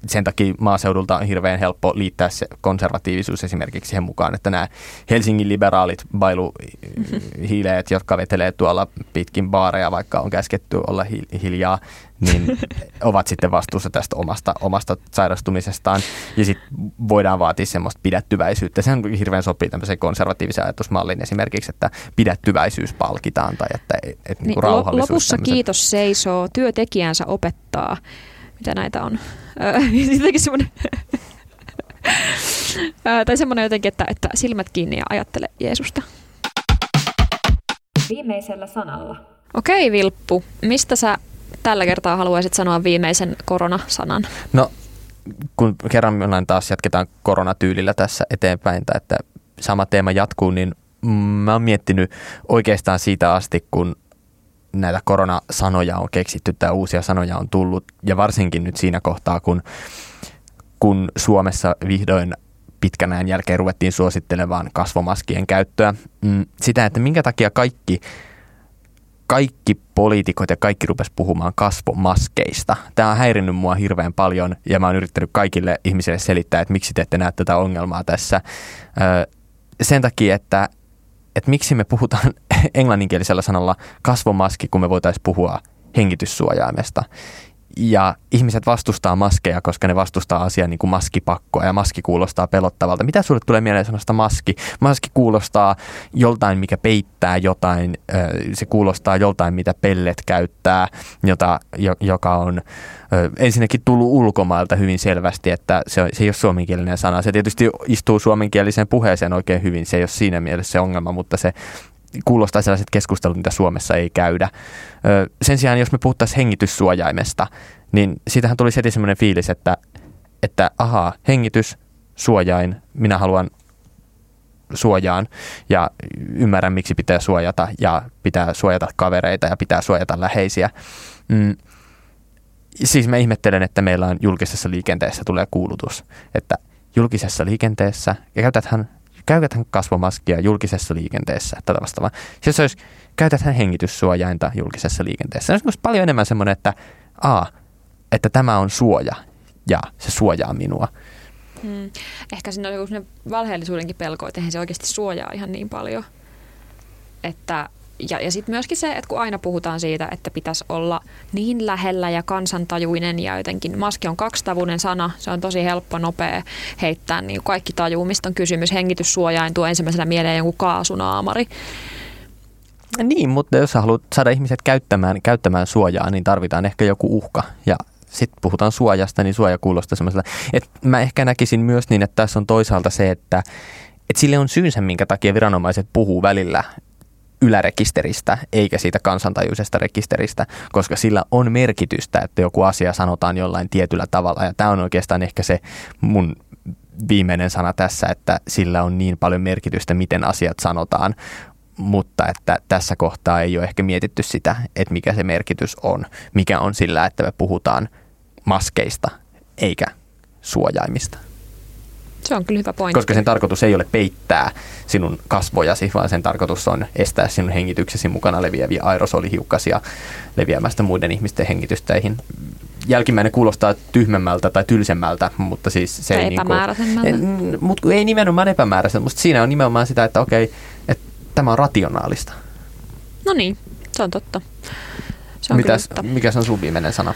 Sen takia maaseudulta on hirveän helppo liittää se konservatiivisuus esimerkiksi siihen mukaan, että nämä Helsingin liberaalit bailuhiileet, jotka vetelee tuolla pitkin baareja, vaikka on käsketty olla hiljaa, niin ovat sitten vastuussa tästä omasta, omasta sairastumisestaan. Ja sitten voidaan vaatia semmoista pidättyväisyyttä. Se on hirveän sopii tämmöiseen konservatiivisen ajatusmallin esimerkiksi, että pidättyväisyys palkitaan tai että, että niin, niin rauhallisuus. Lopussa tämmöset. kiitos seisoo, työtekijänsä opettaa. Mitä näitä on? Jotenkin semmoinen... tai semmoinen jotenkin, että, että silmät kiinni ja ajattele Jeesusta. Viimeisellä sanalla. Okei Vilppu, mistä sä tällä kertaa haluaisit sanoa viimeisen koronasanan? No, kun kerran taas jatketaan koronatyylillä tässä eteenpäin, tai että sama teema jatkuu, niin mä oon miettinyt oikeastaan siitä asti, kun näitä koronasanoja on keksitty tai uusia sanoja on tullut, ja varsinkin nyt siinä kohtaa, kun, kun Suomessa vihdoin pitkän ajan jälkeen ruvettiin suosittelemaan kasvomaskien käyttöä. Mm, sitä, että minkä takia kaikki kaikki poliitikot ja kaikki rupes puhumaan kasvomaskeista. Tämä on häirinnyt mua hirveän paljon ja mä oon yrittänyt kaikille ihmisille selittää, että miksi te ette näe tätä ongelmaa tässä. sen takia, että, että miksi me puhutaan englanninkielisellä sanalla kasvomaski, kun me voitaisiin puhua hengityssuojaimesta ja ihmiset vastustaa maskeja, koska ne vastustaa asiaa niin kuin maskipakkoa ja maski kuulostaa pelottavalta. Mitä sulle tulee mieleen sanasta maski? Maski kuulostaa joltain, mikä peittää jotain, se kuulostaa joltain, mitä pellet käyttää, jota, joka on ensinnäkin tullut ulkomailta hyvin selvästi, että se, se ei ole suomenkielinen sana. Se tietysti istuu suomenkieliseen puheeseen oikein hyvin, se ei ole siinä mielessä se ongelma, mutta se kuulostaa sellaiset keskustelut, mitä Suomessa ei käydä. Sen sijaan, jos me puhuttaisiin hengityssuojaimesta, niin siitähän tuli heti semmoinen fiilis, että, että ahaa, hengitys, suojain, minä haluan suojaan ja ymmärrän, miksi pitää suojata ja pitää suojata kavereita ja pitää suojata läheisiä. Mm. Siis mä ihmettelen, että meillä on julkisessa liikenteessä tulee kuulutus, että julkisessa liikenteessä, ja käytäthän käytetään kasvomaskia julkisessa liikenteessä, tätä vastaavaa. Siis olisi, käytetään hengityssuojainta julkisessa liikenteessä. Se olisi paljon enemmän semmoinen, että a, että tämä on suoja ja se suojaa minua. Hmm. Ehkä siinä on joku valheellisuudenkin pelko, että eihän se oikeasti suojaa ihan niin paljon. Että ja, ja sitten myöskin se, että kun aina puhutaan siitä, että pitäisi olla niin lähellä ja kansantajuinen ja jotenkin maski on kaksitavuinen sana, se on tosi helppo, nopea heittää, niin kaikki tajuu, mistä on kysymys. Hengityssuojain tuo ensimmäisenä mieleen joku kaasunaamari. Niin, mutta jos haluat saada ihmiset käyttämään, käyttämään suojaa, niin tarvitaan ehkä joku uhka. Ja sitten puhutaan suojasta, niin suoja kuulostaa semmoiselta. Että mä ehkä näkisin myös niin, että tässä on toisaalta se, että et sille on syynsä, minkä takia viranomaiset puhuu välillä ylärekisteristä eikä siitä kansantajuisesta rekisteristä, koska sillä on merkitystä, että joku asia sanotaan jollain tietyllä tavalla. Ja tämä on oikeastaan ehkä se mun viimeinen sana tässä, että sillä on niin paljon merkitystä, miten asiat sanotaan, mutta että tässä kohtaa ei ole ehkä mietitty sitä, että mikä se merkitys on, mikä on sillä, että me puhutaan maskeista eikä suojaimista. Se on kyllä hyvä pointti. Koska sen tarkoitus ei ole peittää sinun kasvojasi, vaan sen tarkoitus on estää sinun hengityksesi mukana leviäviä aerosolihiukkasia leviämästä muiden ihmisten hengitysteihin. Jälkimmäinen kuulostaa tyhmemmältä tai tylsemmältä, mutta siis se ei... Niin kuin, mutta ei nimenomaan epämääräiseltä, mutta siinä on nimenomaan sitä, että okei, että tämä on rationaalista. No niin, se on totta. Se on Mitäs, mikä se on sun viimeinen sana?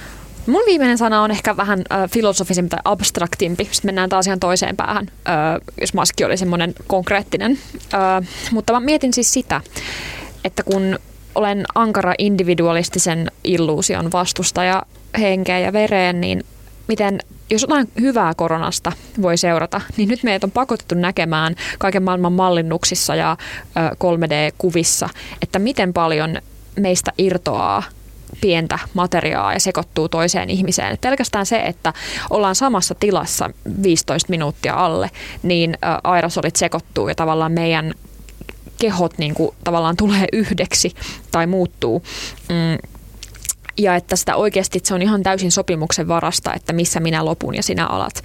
Mun viimeinen sana on ehkä vähän äh, filosofisempi tai abstraktimpi. Sitten mennään taas ihan toiseen päähän, äh, jos maski oli semmoinen konkreettinen. Äh, mutta mä mietin siis sitä, että kun olen ankara individualistisen illuusion vastustaja henkeen ja vereen, niin miten jos jotain hyvää koronasta voi seurata, niin nyt meidät on pakotettu näkemään kaiken maailman mallinnuksissa ja 3D-kuvissa, että miten paljon meistä irtoaa pientä materiaa ja sekoittuu toiseen ihmiseen. Et pelkästään se, että ollaan samassa tilassa 15 minuuttia alle, niin aerosolit sekoittuu ja tavallaan meidän kehot niin kuin, tavallaan tulee yhdeksi tai muuttuu. Mm, ja että sitä oikeasti se on ihan täysin sopimuksen varasta, että missä minä lopun ja sinä alat.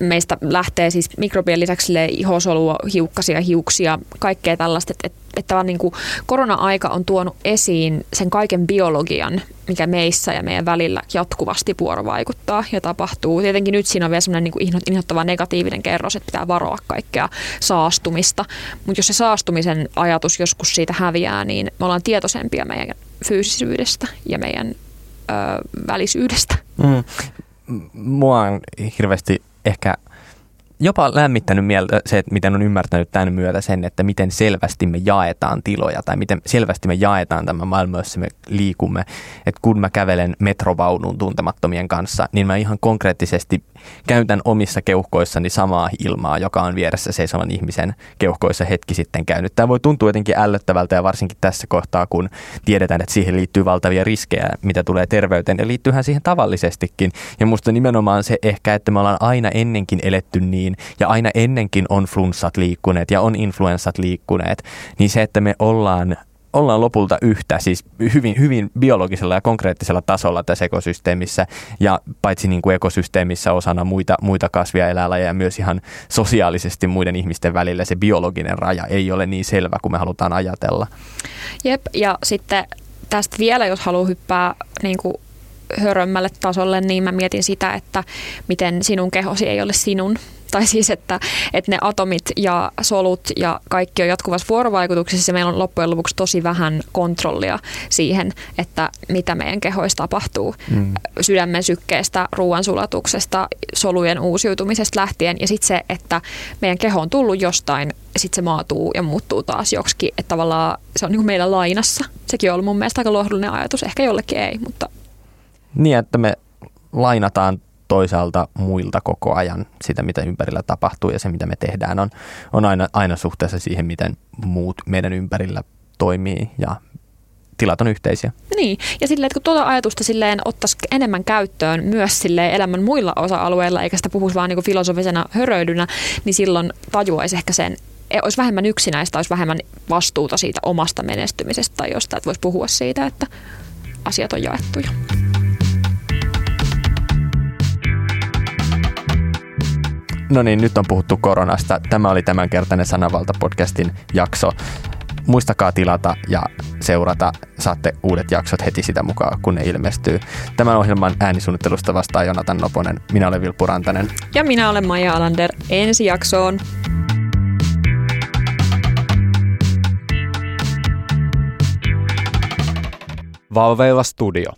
Meistä lähtee siis mikrobien lisäksi ihosolua, hiukkasia, hiuksia, kaikkea tällaista, että, että niin kuin korona-aika on tuonut esiin sen kaiken biologian, mikä meissä ja meidän välillä jatkuvasti vuorovaikuttaa ja tapahtuu. Tietenkin nyt siinä on vielä semmoinen niin inhottava negatiivinen kerros, että pitää varoa kaikkea saastumista. Mutta jos se saastumisen ajatus joskus siitä häviää, niin me ollaan tietoisempia meidän fyysisyydestä ja meidän ö, välisyydestä. Mm. Mua on hirveästi ehkä jopa lämmittänyt mieltä se, että miten on ymmärtänyt tämän myötä sen, että miten selvästi me jaetaan tiloja tai miten selvästi me jaetaan tämä maailma, jossa me liikumme. Että kun mä kävelen metrovaunun tuntemattomien kanssa, niin mä ihan konkreettisesti käytän omissa keuhkoissani samaa ilmaa, joka on vieressä seisovan ihmisen keuhkoissa hetki sitten käynyt. Tämä voi tuntua jotenkin ällöttävältä ja varsinkin tässä kohtaa, kun tiedetään, että siihen liittyy valtavia riskejä, mitä tulee terveyteen ja liittyyhän siihen tavallisestikin. Ja musta nimenomaan se ehkä, että me ollaan aina ennenkin eletty niin ja aina ennenkin on flunssat liikkuneet ja on influenssat liikkuneet, niin se, että me ollaan ollaan lopulta yhtä, siis hyvin, hyvin biologisella ja konkreettisella tasolla tässä ekosysteemissä ja paitsi niin kuin ekosysteemissä osana muita, muita kasvia eläinlajeja myös ihan sosiaalisesti muiden ihmisten välillä se biologinen raja ei ole niin selvä kuin me halutaan ajatella. Jep, ja sitten tästä vielä, jos haluaa hyppää niin kuin hörömmälle tasolle, niin mä mietin sitä, että miten sinun kehosi ei ole sinun, tai siis, että, että ne atomit ja solut ja kaikki on jatkuvassa vuorovaikutuksessa ja meillä on loppujen lopuksi tosi vähän kontrollia siihen, että mitä meidän kehoissa tapahtuu. Mm. Sydämen sykkeestä, ruoansulatuksesta, solujen uusiutumisesta lähtien ja sitten se, että meidän keho on tullut jostain sitten se maatuu ja muuttuu taas joksikin, että tavallaan se on niin kuin meillä lainassa. Sekin on ollut mun mielestä aika lohdullinen ajatus, ehkä jollekin ei, mutta... Niin, että me lainataan toisaalta muilta koko ajan sitä, mitä ympärillä tapahtuu ja se, mitä me tehdään, on, on aina, aina suhteessa siihen, miten muut meidän ympärillä toimii ja tilat on yhteisiä. Niin, ja silleen, että kun tuota ajatusta silleen ottaisi enemmän käyttöön myös silleen elämän muilla osa-alueilla, eikä sitä puhuisi vaan niin filosofisena höröidynä, niin silloin tajuaisi ehkä sen, e, olisi vähemmän yksinäistä, olisi vähemmän vastuuta siitä omasta menestymisestä tai jostain, että voisi puhua siitä, että asiat on jaettuja. No niin, nyt on puhuttu koronasta. Tämä oli tämänkertainen Sanavalta-podcastin jakso. Muistakaa tilata ja seurata. Saatte uudet jaksot heti sitä mukaan, kun ne ilmestyy. Tämän ohjelman äänisuunnittelusta vastaa Jonatan Noponen. Minä olen Vilppu Rantanen. Ja minä olen Maija Alander. Ensi jaksoon. Valveilla Studio.